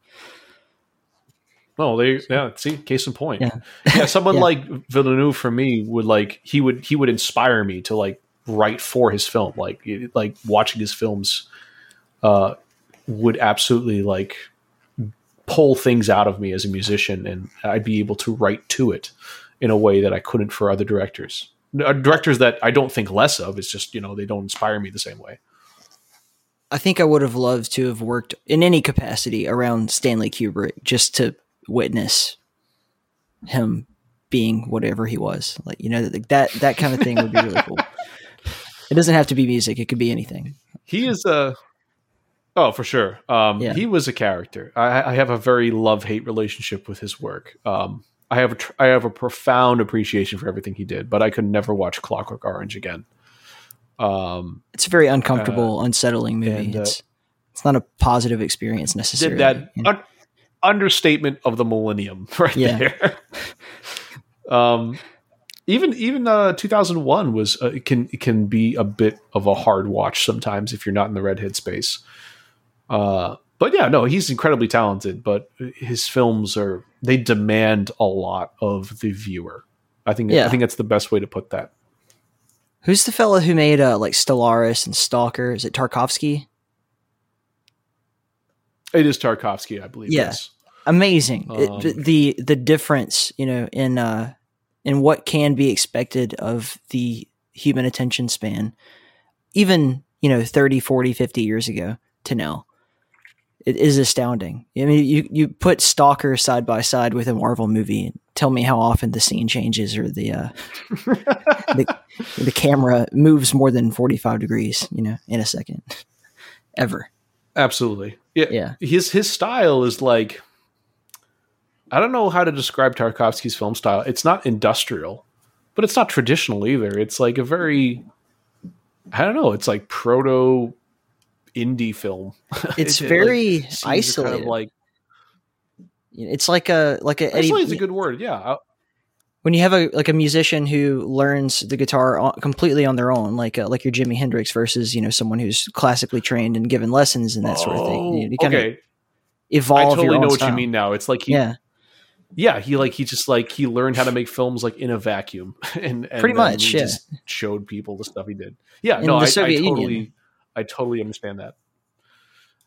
No, they yeah. See, case in point. Yeah. Yeah, someone Yeah. like Villeneuve for me would like he would he would inspire me to like write for his film. Like it- like watching his films, uh, would absolutely like pull things out of me as a musician, and I'd be able to write to it in a way that I couldn't for other directors. Uh, Directors that I don't think less of. It's just you know they don't inspire me the same way. I think I would have loved to have worked in any capacity around Stanley Kubrick just to witness him being whatever he was. Like you know that that, that kind of thing would be really cool. It doesn't have to be music; it could be anything. He is a oh for sure. Um, Yeah. He was a character. I, I have a very love hate relationship with his work. Um, I have a tr- I have a profound appreciation for everything he did, but I could never watch Clockwork Orange again. Um, It's a very uncomfortable, unsettling movie. and, uh, it's it's not a positive experience necessarily. did that you know? Un- understatement of the millennium right Yeah. there. um, even even uh, 2001 was uh, it can it can be a bit of a hard watch sometimes if you're not in the redhead space. Uh, but yeah, no, he's incredibly talented. But his films are they demand a lot of the viewer. I think Yeah. I think that's the best way to put that. Who's the fella who made uh, like Solaris and Stalker? Is it Tarkovsky? It is Tarkovsky, I believe. Yeah. Yes. Amazing It- Um, the the difference you know in uh in what can be expected of the human attention span even you know 30 40 50 years ago to now it is astounding i mean you you put stalker side by side with a marvel movie and tell me how often the scene changes or the uh the, the camera moves more than 45 degrees you know in a second ever Absolutely. Yeah. Yeah. His his style is like I don't know how to describe Tarkovsky's film style. It's not industrial, but it's not traditional either. It's like a very I don't know, it's like proto indie film. it's It- it, like, very isolated Kind of like it's like a like a Eddie, isolated is a good word. Yeah. I- when you have a like a musician who learns the guitar completely on their own, like uh, like your Jimi Hendrix versus you know someone who's classically trained and given lessons and that sort of thing. You, you kind Oh, okay. of evolve. I totally know what style. you mean now. It's like he, Yeah, yeah, he like he just like he learned how to make films like in a vacuum, and, and Pretty much, yeah. just showed people the stuff he did. Yeah, In no, the I, Soviet I Union. totally, I totally understand that.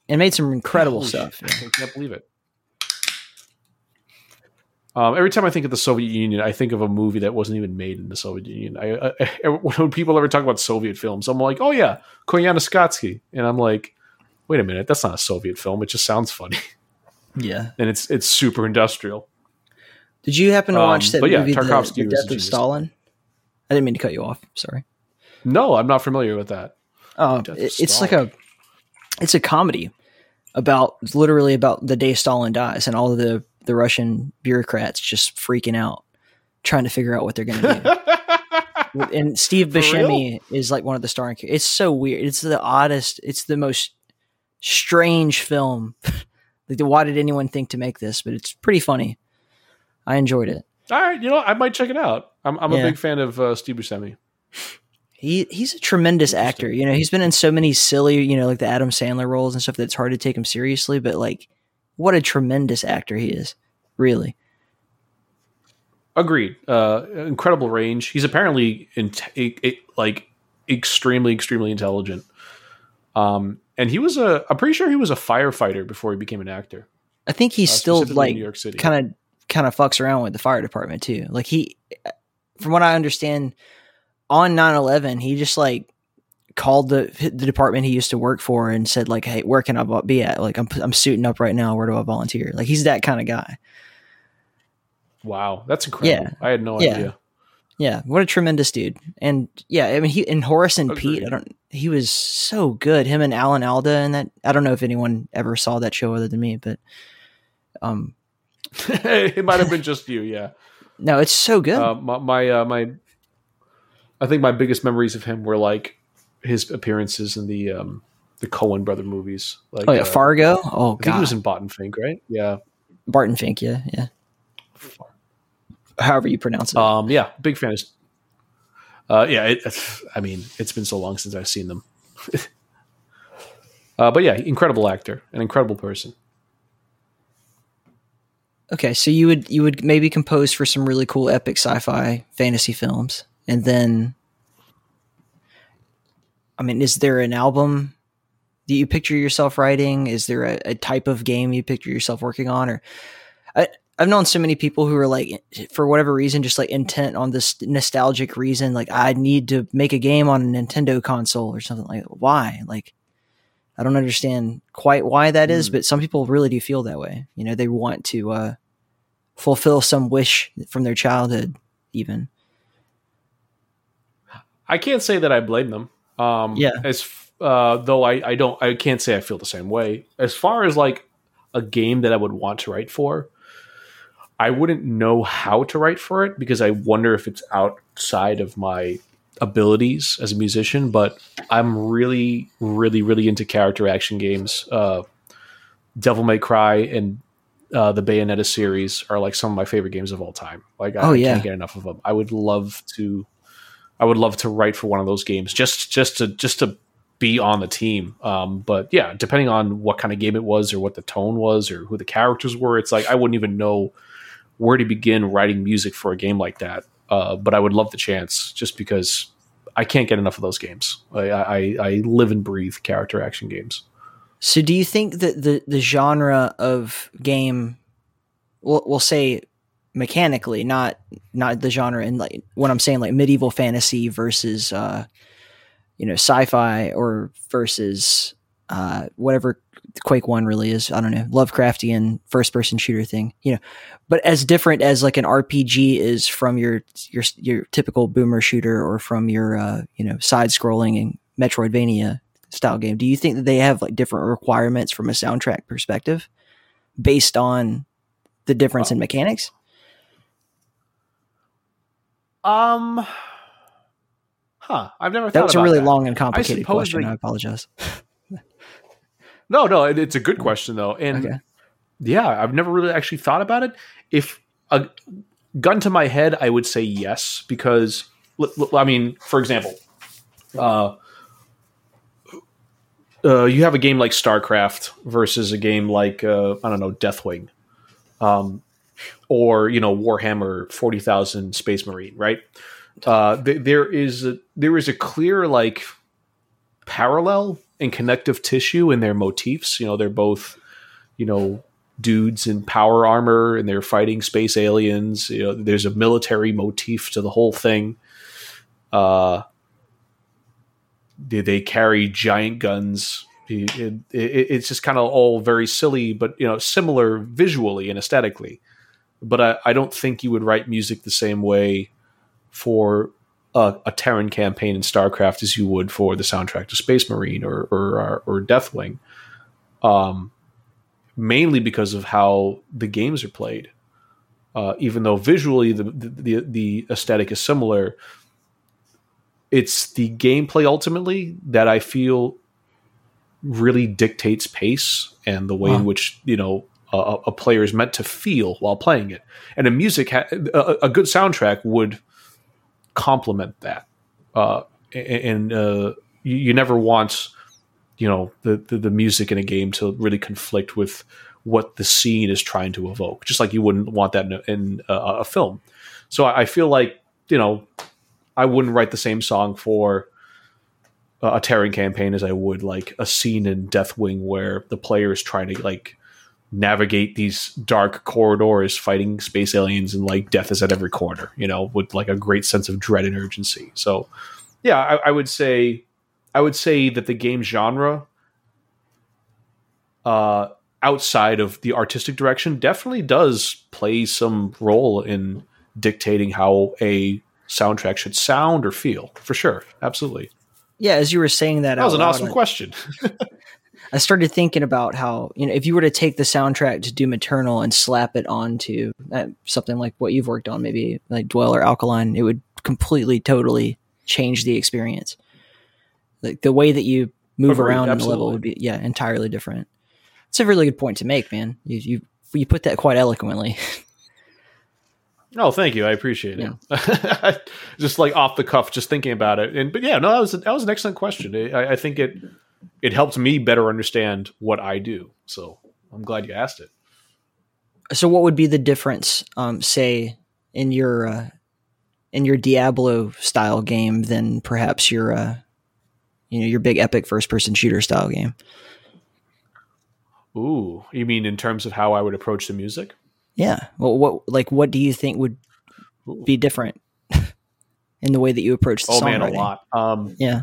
and made some incredible Holy stuff. shit, I can't believe it. Um, every time I think of the Soviet Union, I think of a movie that wasn't even made in the Soviet Union. I, I, when people ever talk about Soviet films, I'm like, oh yeah, Koyaanisqatsi, and I'm like, wait a minute, that's not a Soviet film. It just sounds funny, Yeah. and it's it's super industrial. Did you happen to Um, watch that but yeah, movie, the, Tarkovsky the was Death of. Stalin? I didn't mean to cut you off. Sorry. No, I'm not familiar with that. Oh, it- it's like a it's a comedy about literally about the day Stalin dies and all of the the Russian bureaucrats just freaking out, trying to figure out what they're going to do. and Steve? Buscemi is like one of the starring. It's so weird. It's the oddest. It's the most strange film. like, why did anyone think to make this? But it's pretty funny. I enjoyed it. All right, you know, I might check it out. I'm, I'm Yeah. a big fan of uh, Steve Buscemi. He he's a tremendous actor. You know, he's been in so many silly, you know, like the Adam Sandler roles and stuff that it's hard to take him seriously. But like, what a tremendous actor he is, really. Agreed. Uh, incredible range. He's apparently in like extremely, extremely intelligent. Um, and he was a. I'm pretty sure he was a firefighter before he became an actor. I think he's Uh, still like New York City. kind of kind of fucks around with the fire department too. Like he, from what I understand, on 9-11, he just like called the the department he used to work for and said like, "Hey, where can I be at? Like, I'm I'm suiting up right now. Where do I volunteer?" Like he's that kind of guy. Wow, that's incredible. Yeah. I had no Yeah. idea. Yeah, what a tremendous dude. And yeah, I mean, he and Horace and Pete. I don't. He was so good. Him and Alan Alda and that. I don't know if anyone ever saw that show other than me, but um, it might have been just you. Yeah. no, it's so good. Uh, my my, uh, my I think my biggest memories of him were like his appearances in the um, the Coen brother movies. Like oh yeah, uh, Fargo. Oh I think god, he was in Barton Fink, right? Yeah. Barton Fink. Yeah, yeah. However you pronounce it. Um, yeah, big fan. Of, uh, yeah, it, I mean, it's been so long since I've seen them. uh, but yeah, incredible actor, an incredible person. Okay, so you would you would maybe compose for some really cool epic sci-fi fantasy films, and then, I mean, is there an album that you picture yourself writing? Is there a, a type of game you picture yourself working on? Or I, I've known so many people who are like, for whatever reason, just like intent on this nostalgic reason, like I need to make a game on a Nintendo console or something like. Why? Like, I don't understand quite why that is, Hmm. but some people really do feel that way. You know, they want to uh, fulfill some wish from their childhood, even. I can't say that I blame them. Um, Yeah. As uh, though I, I don't I can't say I feel the same way. As far as like a game that I would want to write for, I wouldn't know how to write for it because I wonder if it's outside of my abilities as a musician. But I'm really, really, really into character action games. Uh, Devil May Cry and uh, the Bayonetta series are like some of my favorite games of all time. Like I, Oh, yeah. can't get enough of them. I would love to. I would love to write for one of those games just just to just to be on the team. Um, but yeah, depending on what kind of game it was or what the tone was or who the characters were, it's like I wouldn't even know where to begin writing music for a game like that. Uh, but I would love the chance just because I can't get enough of those games. I, I, I live and breathe character action games. So, do you think that the the genre of game, we'll, we'll say mechanically, not not the genre, and like when I'm saying like medieval fantasy versus, uh, you know, sci-fi or versus uh, whatever Quake One really is. I don't know, Lovecraftian first person shooter thing. You know, but as different as like an RPG is from your your your typical boomer shooter or from your uh, you know side scrolling and Metroidvania style game. Do you think that they have like different requirements from a soundtrack perspective based on the difference in mechanics? Um, huh? I've never. That was a really that. long and complicated suppose question. they- I apologize. No, no, it, it's a good question though, and Okay. yeah, I've never really actually thought about it. If a gun to my head, I would say yes because I mean, for example, uh, uh, you have a game like StarCraft versus a game like uh, I don't know Deathwing, um, or you know Warhammer Forty Thousand Space Marine, right? Uh, th- there is a, there is a clear like parallel and connective tissue in their motifs. You know, they're both, you know, dudes in power armor and they're fighting space aliens. You know, there's a military motif to the whole thing. Uh, they, they carry giant guns. It, it, it- it's just kind of all very silly, but you know, similar visually and aesthetically. But I, I don't think you would write music the same way for a, a Terran campaign in StarCraft as you would for the soundtrack to Space Marine or or, or Deathwing, um, mainly because of how the games are played. Uh, even though visually the, the the aesthetic is similar, it's the gameplay ultimately that I feel really dictates pace and the way in which you know a, a player is meant to feel while playing it. And a music, ha- a, a good soundtrack would complement that. Uh, and uh, you, never want, you know, the, the the music in a game to really conflict with what the scene is trying to evoke. Just like you wouldn't want that in, a, in a, a film. So I, I feel like you know I wouldn't write the same song for a a Terran campaign as I would like a scene in Deathwing where the player is trying to like navigate these dark corridors fighting space aliens and like death is at every corner, you know, with like a great sense of dread and urgency. So yeah, I, I would say I would say that the game genre uh outside of the artistic direction definitely does play some role in dictating how a soundtrack should sound or feel for sure. Absolutely. Yeah, as you were saying that, that was an awesome question I started thinking about how you know if you were to take the soundtrack to Doom Eternal and slap it onto uh, something like what you've worked on, maybe like Dwell or Alkaline, it would completely, totally change the experience. Like the way that you move Agreed, around in the level would be yeah entirely different. It's a really good point to make, man. You you you put that quite eloquently. Oh, thank you. I appreciate it. just like off the cuff, just thinking about it. And but yeah, no, that was that was an excellent question. I, I think it it helped me better understand what I do. So I'm glad you asked it. so, what would be the difference, um, say, in your uh, in your Diablo style game than perhaps your uh, you know your big epic first person shooter style game? Ooh, you mean in terms of how I would approach the music? Yeah. Well, what like what do you think would be different in the way that you approach the Oh man, a lot. Um, Yeah.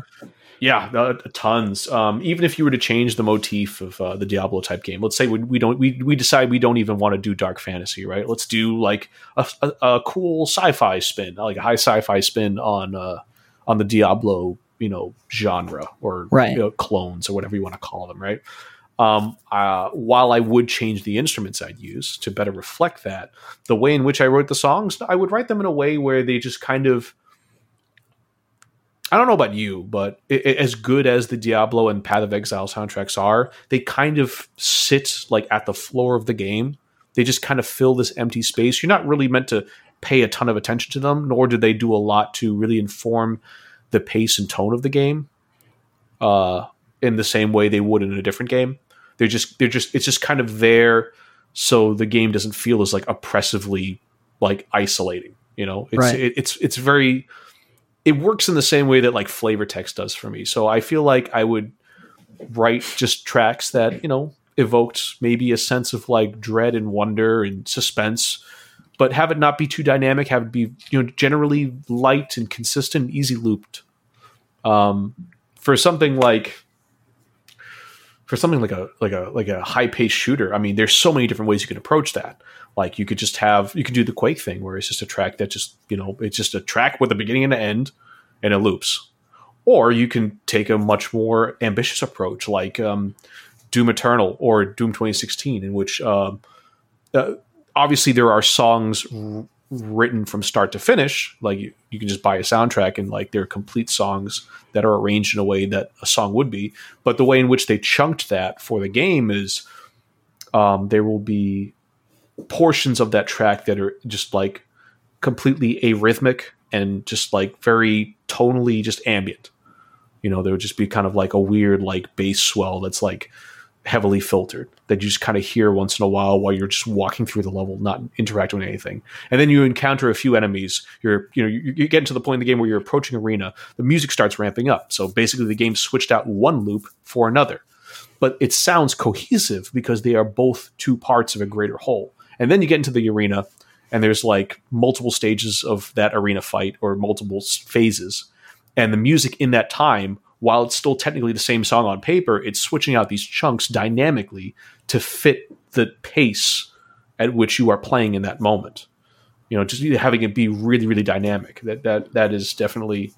Yeah, uh, tons. Um, even if you were to change the motif of uh, the Diablo type game, let's say we, we don't we, we decide we don't even want to do dark fantasy, right? Let's do like a, a, a cool sci-fi spin, like a high sci-fi spin on uh, on the Diablo, you know, genre or Right. you know, clones or whatever you want to call them, right? Um, uh, while I would change the instruments I'd use to better reflect that, the way in which I wrote the songs, I would write them in a way where they just kind of I don't know about you, but i i- as good as the Diablo and Path of Exile soundtracks are, they kind of sit like at the floor of the game. They just kind of fill this empty space. You're not really meant to pay a ton of attention to them, nor do they do a lot to really inform the pace and tone of the game. Uh, in the same way they would in a different game, they're just they're just it's just kind of there, so the game doesn't feel as like oppressively like isolating. You know, it's Right. it, it's it's very it works in the same way that like flavor text does for me. So I feel like I would write just tracks that, you know, evoked maybe a sense of like dread and wonder and suspense, but have it not be too dynamic, have it be, you know, generally light and consistent, easy looped. Um for something like for something like a like a like a high paced shooter, I mean, there's so many different ways you can approach that. Like you could just have you could do the Quake thing where it's just a track that just you know it's just a track with a beginning and an end, and it loops. Or you can take a much more ambitious approach, like um, Doom Eternal or Doom 2016, in which um, uh, obviously there are songs written from start to finish. Like you, you can just buy a soundtrack and like they're complete songs that are arranged in a way that a song would be. But the way in which they chunked that for the game is um, there will be portions of that track that are just like completely arrhythmic and just like very tonally just ambient. You know, there would just be kind of like a weird like bass swell that's like heavily filtered that you just kind of hear once in a while while you're just walking through the level, not interacting with anything. And then you encounter a few enemies. You're you know you, you get to the point in the game where you're approaching arena. The music starts ramping up. So basically, the game switched out one loop for another, but it sounds cohesive because they are both two parts of a greater whole. And then you get into the arena, and there's like multiple stages of that arena fight or multiple phases and the music in that time while it's still technically the same song on paper it's switching out these chunks dynamically to fit the pace at which you are playing in that moment. You know just having it be really really dynamic. That that that is definitely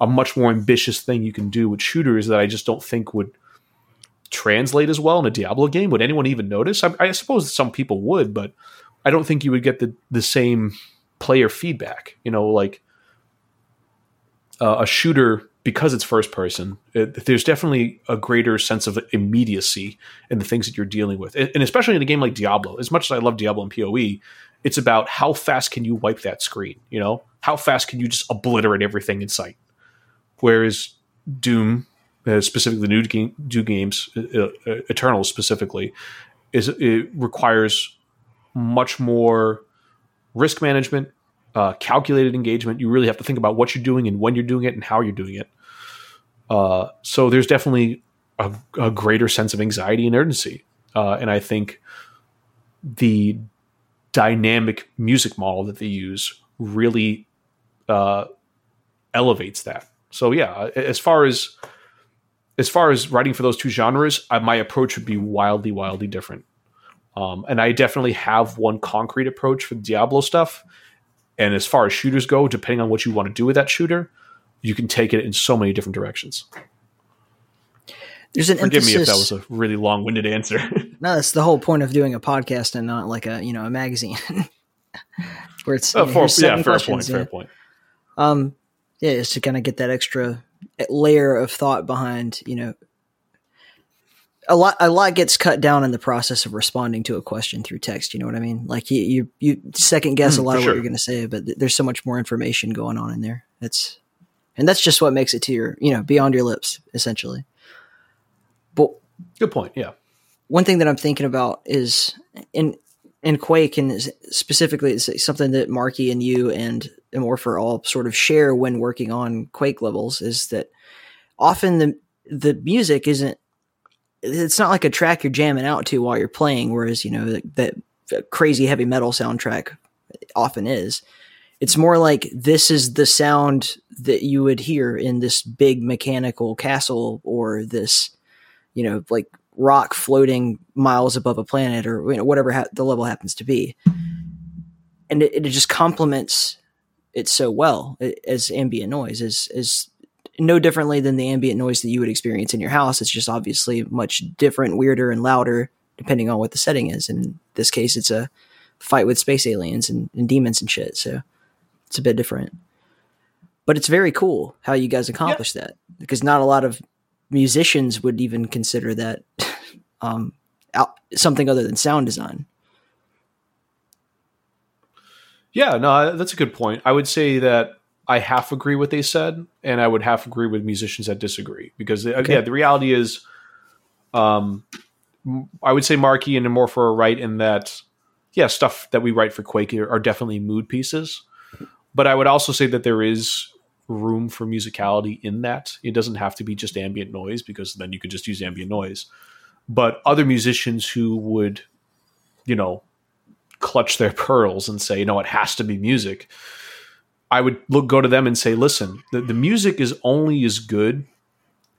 a much more ambitious thing you can do with shooters that i just don't think would translate as well in a diablo game. Would anyone even notice? I, I suppose some people would but i don't think you would get the the same player feedback. You know like uh, a shooter because it's first person it, there's definitely a greater sense of immediacy in the things that you're dealing with. And, especially in a game like diablo as much as i love diablo and poe it's about how fast can you wipe that screen you know? How fast can you just obliterate everything in sight? Whereas doom uh, specifically the new game do games uh, uh, eternal specifically is it requires much more risk management uh, calculated engagement. You really have to think about what you're doing and when you're doing it and how you're doing it. Uh, so there's definitely a, a, greater sense of anxiety and urgency, uh, and I think the dynamic music model that they use really uh, elevates that. So yeah, as far as as far as writing for those two genres, I, my approach would be wildly, wildly different. Um, and I definitely have one concrete approach for Diablo stuff. And as far as shooters go, depending on what you want to do with that shooter, you can take it in so many different directions. There's an Forgive emphasis. me if that was a really long-winded answer. no, that's the whole point of doing a podcast and not like a you know a magazine, where it's you for, yeah, fair point. yeah. Fair point. Um, yeah, just to kind of get that extra layer of thought behind, you know, a lot a lot gets cut down in the process of responding to a question through text. You know what I mean? Like you you, you second guess a Mm, lot of sure. what you're going to say, but th- there's so much more information going on in there. That's and that's just what makes it to your you know beyond your lips essentially. But Good point. Yeah. one thing that I'm thinking about is in in Quake and specifically it's something that Marky and you and Immorpher all sort of share when working on Quake levels is that often the the music isn't it's not like a track you're jamming out to while you're playing whereas you know that, crazy heavy metal soundtrack often is. It's more like this is the sound that you would hear in this big mechanical castle or this you know like rock floating miles above a planet or you know whatever ha- the level happens to be. And it, it just complements it so well a- as ambient noise is is no differently than the ambient noise that you would experience in your house it's just obviously much different weirder and louder depending on what the setting is and in this case it's a fight with space aliens and, and demons and shit so it's a bit different but it's very cool how you guys accomplish that because not a lot of musicians would even consider that um, out, something other than sound design. Yeah, no, that's a good point. I would say that I half agree what they said, and I would half agree with musicians that disagree because uh, Okay. yeah, the reality is, um, I would say Marky and Morpher are right in that, yeah, stuff that we write for Quake are, are definitely mood pieces, but I would also say that there is room for musicality in that. It doesn't have to be just ambient noise because then you could just use ambient noise. But other musicians who would, you know, clutch their pearls and say, no, it has to be music. I would look go to them and say, listen, the, the music is only as good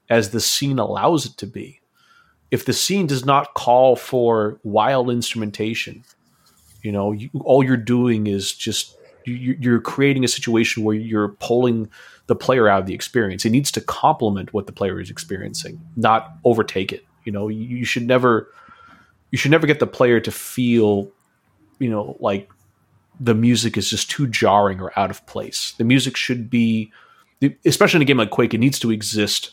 as the scene allows it to be. If the scene does not call for wild instrumentation, you know, you, all you're doing is just you, you're creating a situation where you're pulling the player out of the experience. It needs to complement what the player is experiencing, not overtake it. You know, you, you should never you should never get the player to feel you know like the music is just too jarring or out of place. The music should be especially in a game like quake it needs to exist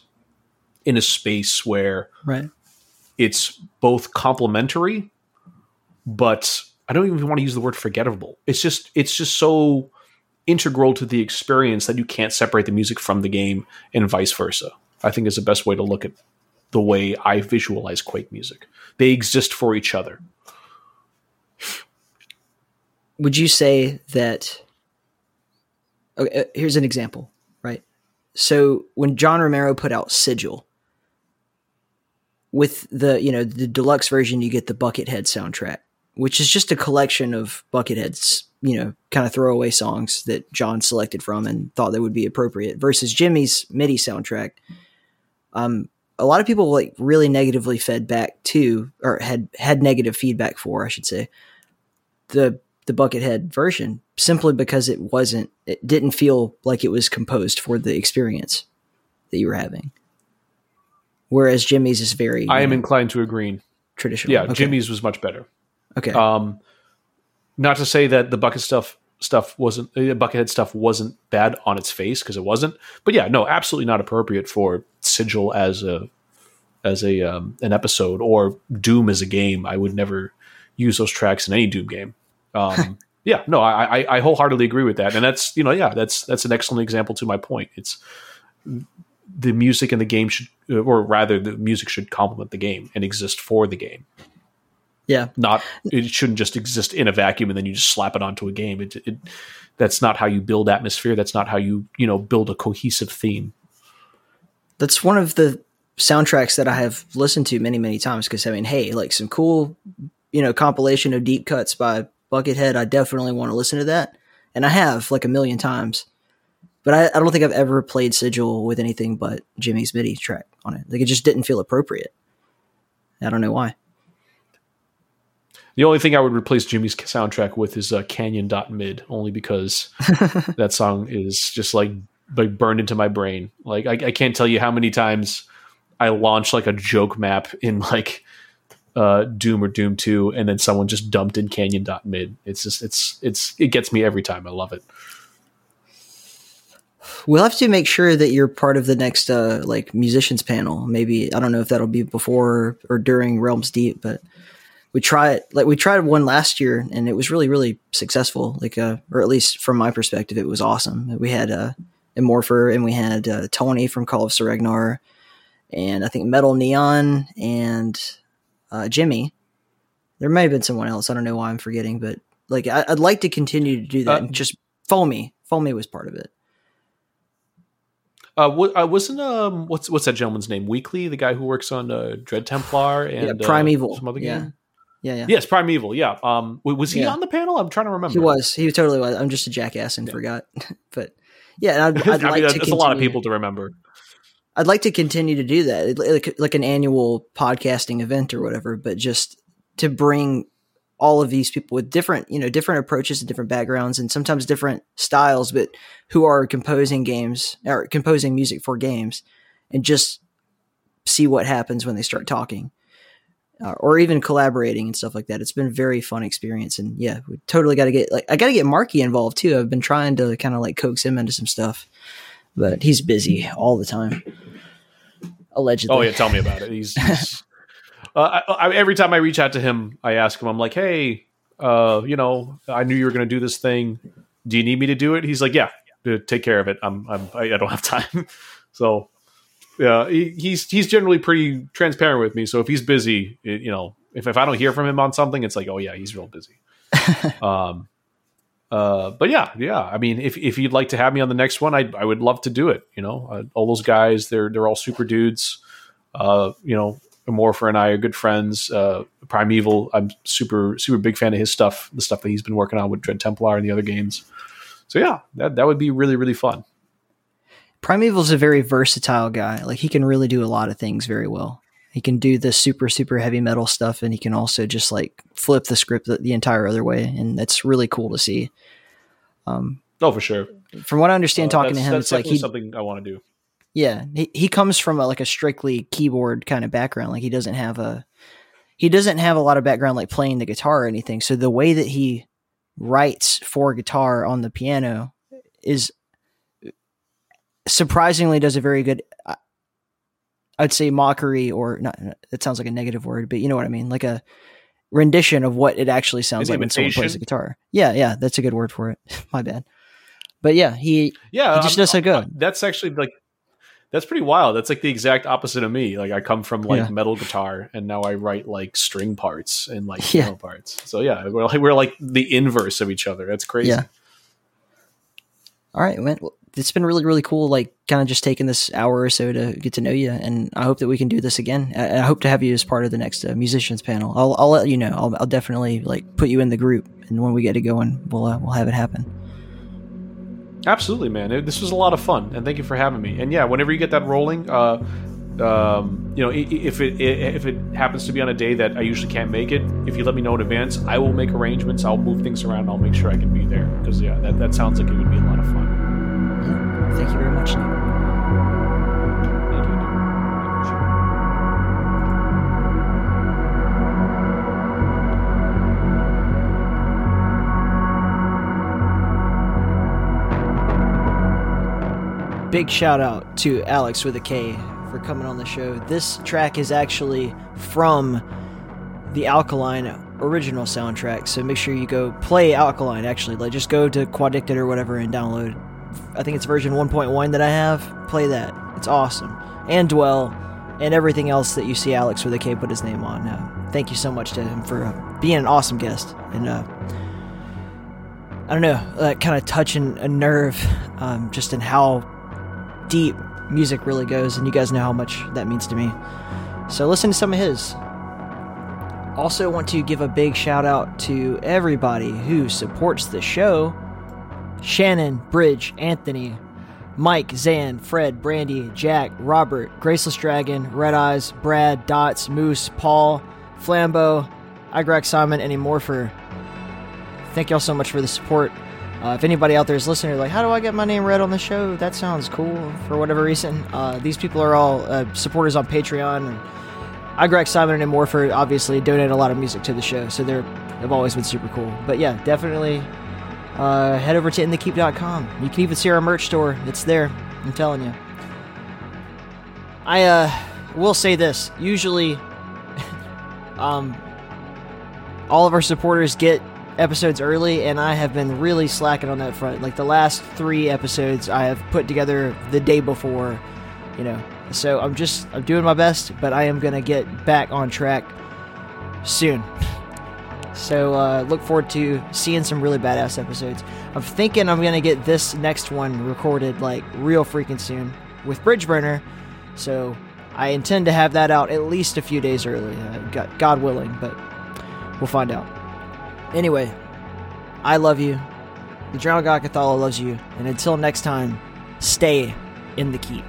in a space where Right. it's both complementary but i don't even want to use the word forgettable. It's just it's just so integral to the experience that you can't separate the music from the game and vice versa. I think is the best way to look at the way i visualize quake music. They exist for each other Would you say that? Okay, uh, here's an example, right? So when John Romero put out Sigil, with the you know the deluxe version, you get the Buckethead soundtrack, which is just a collection of Buckethead's you know kind of throwaway songs that John selected from and thought that would be appropriate. Versus Jimmy's MIDI soundtrack, um, a lot of people like really negatively fed back to or had had negative feedback for, I should say, the the Buckethead version simply because it wasn't it didn't feel like it was composed for the experience that you were having. Whereas Jimmy's is very i am know, inclined to agree traditional. yeah Okay. jimmy's was much better Okay. Um, not to say that the bucket stuff stuff wasn't the buckethead stuff wasn't bad on its face because it wasn't, but yeah, no, absolutely not appropriate for Sigil as a as a um, an episode or Doom as a game. I would never use those tracks in any Doom game. Um, yeah, no, I, I I wholeheartedly agree with that, and that's you know yeah that's that's an excellent example to my point. It's the music and the game should, or rather, the music should complement the game and exist for the game. Yeah. Not it shouldn't just exist in a vacuum and then you just slap it onto a game. It, it that's not how you build atmosphere. That's not how you you know build a cohesive theme. That's one of the soundtracks that I have listened to many many times because I mean, hey, like some cool you know compilation of deep cuts by Buckethead. I definitely want to listen to that, and I have like a million times. But I, I don't think I've ever played Sigil with anything but Jimmy's MIDI track on it. Like it just didn't feel appropriate. I don't know why. The only thing I would replace Jimmy's soundtrack with is uh, Canyon.mid, only because that song is just like like burned into my brain. Like I, I can't tell you how many times I launched like a joke map in like uh, Doom or Doom Two, and then someone just dumped in Canyon.mid. It's just it's it's it gets me every time. I love it. We'll have to make sure that you're part of the next uh, like musicians panel. Maybe I don't know if that'll be before or during Realms Deep, but we tried like we tried one last year and it was really really successful. Like uh, or at least from my perspective, it was awesome. We had uh, Immorpher and we had uh, Tony from Call of Ragnar, and I think Metal Neon and uh, Jimmy. There may have been someone else. I don't know why I'm forgetting, but like I, would like to continue to do that. Uh, and just Foamy, Foamy was part of it. Uh, what, uh, wasn't um what's what's that gentleman's name? Weekly, the guy who works on uh, Dread Templar and yeah, Primeval. Uh, some other yeah. game. Yeah, yeah. Yes, Primeval. Yeah. Um, was he Yeah. on the panel? I'm trying to remember. He was. He totally was. I'm just a jackass and forgot. but yeah, I'd, I'd like mean, to that's a lot of people to remember. I'd like to continue to do that, like, like an annual podcasting event or whatever. But just to bring all of these people with different, you know, different approaches and different backgrounds, and sometimes different styles, but who are composing games or composing music for games, and just see what happens when they start talking. Uh, or even collaborating and stuff like that. It's been a very fun experience, and yeah, we totally got to get like I got to get Marky involved too. I've been trying to kind of like coax him into some stuff, but he's busy all the time. Allegedly. Oh yeah, tell me about it. He's, he's uh, I, I, every time I reach out to him, I ask him. I'm like, hey, uh, you know, I knew you were going to do this thing. Do you need me to do it? He's like, yeah, take care of it. I'm, I'm I I don't have time. so yeah, he, he's he's generally pretty transparent with me. So if he's busy, it- you know, if if I don't hear from him on something, it's like, oh yeah, he's real busy. um, uh, but yeah, yeah. I mean, if if you'd like to have me on the next one, I I would love to do it. You know, uh, all those guys, they're they're all super dudes. Uh, you know, Morpher and I are good friends. Uh, Primeval, I'm super super big fan of his stuff, the stuff that he's been working on with Dread Templar and the other games. So yeah, that that would be really really fun. Primeval's a very versatile guy. Like he can really do a lot of things very well. He can do the super super heavy metal stuff, and he can also just like flip the script the, the entire other way, and that's really cool to see. Um, Oh, for sure. from what I understand, Uh, talking to him, it's like he something I want to do. Yeah, he, he comes from a, like a strictly keyboard kind of background. Like he doesn't have a he doesn't have a lot of background like playing the guitar or anything. So the way that he writes for guitar on the piano is surprisingly does a very good I- I'd say mockery or not it sounds like a negative word, but you know what I mean, like a rendition of what it actually sounds like when someone plays the imitation? guitar. Yeah, yeah, that's a good word for it. My bad. But yeah, he Yeah, He just I'm- does so good. That's actually like that's pretty wild. That's like the exact opposite of me. Like I come from like Yeah. metal guitar, and now I write like string parts and like Yeah. piano parts. So yeah, we're like we're like the inverse of each other. That's crazy. Yeah. All right, man. It's been really, really cool. Like, kind of just taking this hour or so to get to know you, and I hope that we can do this again. I, I hope to have you as part of the next uh, musicians panel. I'll, I'll let you know. I'll, I'll definitely like put you in the group, and when we get it going, we'll uh, we'll have it happen. Absolutely, man. It- this was a lot of fun, and thank you for having me. And yeah, whenever you get that rolling, uh, um, you know, if it if it happens to be on a day that I usually can't make it, if you let me know in advance, I will make arrangements. I'll move things around. I'll make sure I can be there because yeah, that, that sounds like it would be a lot of fun. Thank you very much. Nick. Thank you, dude. I appreciate it. Big shout out to Alex with a K for coming on the show. This track is actually from the Alkaline original soundtrack, so make sure you go play Alkaline. Actually, like just go to Quaddicted or whatever and download. I think it's version 1.1 that I have. Play that; it's awesome. And Dwell, and everything else that you see Alex with a K put his name on. Uh, thank you so much to him for uh, being an awesome guest and uh, I don't know, that kind of touching a nerve, um, just in how deep music really goes, and you guys know how much that means to me. So listen to some of his. Also, want to give a big shout out to everybody who supports the show Shannon, Bridge, Anthony, Mike, Zan, Fred, Brandy, Jack, Robert, Graceless Dragon, Red Eyes, Brad, Dots, Moose, Paul, Flambeau, Igrek Simon, and Morpher. Thank y'all so much for the support. Uh, if anybody out there is listening, like, how do I get my name read on the show? That sounds cool for whatever reason. Uh, these people are all uh, supporters on Patreon. And Igrek Simon and Morpher obviously donate a lot of music to the show, so they're they've always been super cool. But yeah, definitely uh, head over to inthekeep.com. You can even see our merch store. It's there. I'm telling you. I uh, will say this. Usually, um, all of our supporters get episodes early, and I have been really slacking on that front. Like the last three episodes, I have put together the day before, you know. So I'm just I'm doing my best, but I am gonna get back on track soon. So uh, look forward to seeing some really badass episodes. I'm thinking I'm gonna get this next one recorded like real freaking soon with Bridgeburner. So I intend to have that out at least a few days early, uh, God willing, but we'll find out. Anyway, I love you. The Drowned God Cathala loves you. And until next time, stay in the keep.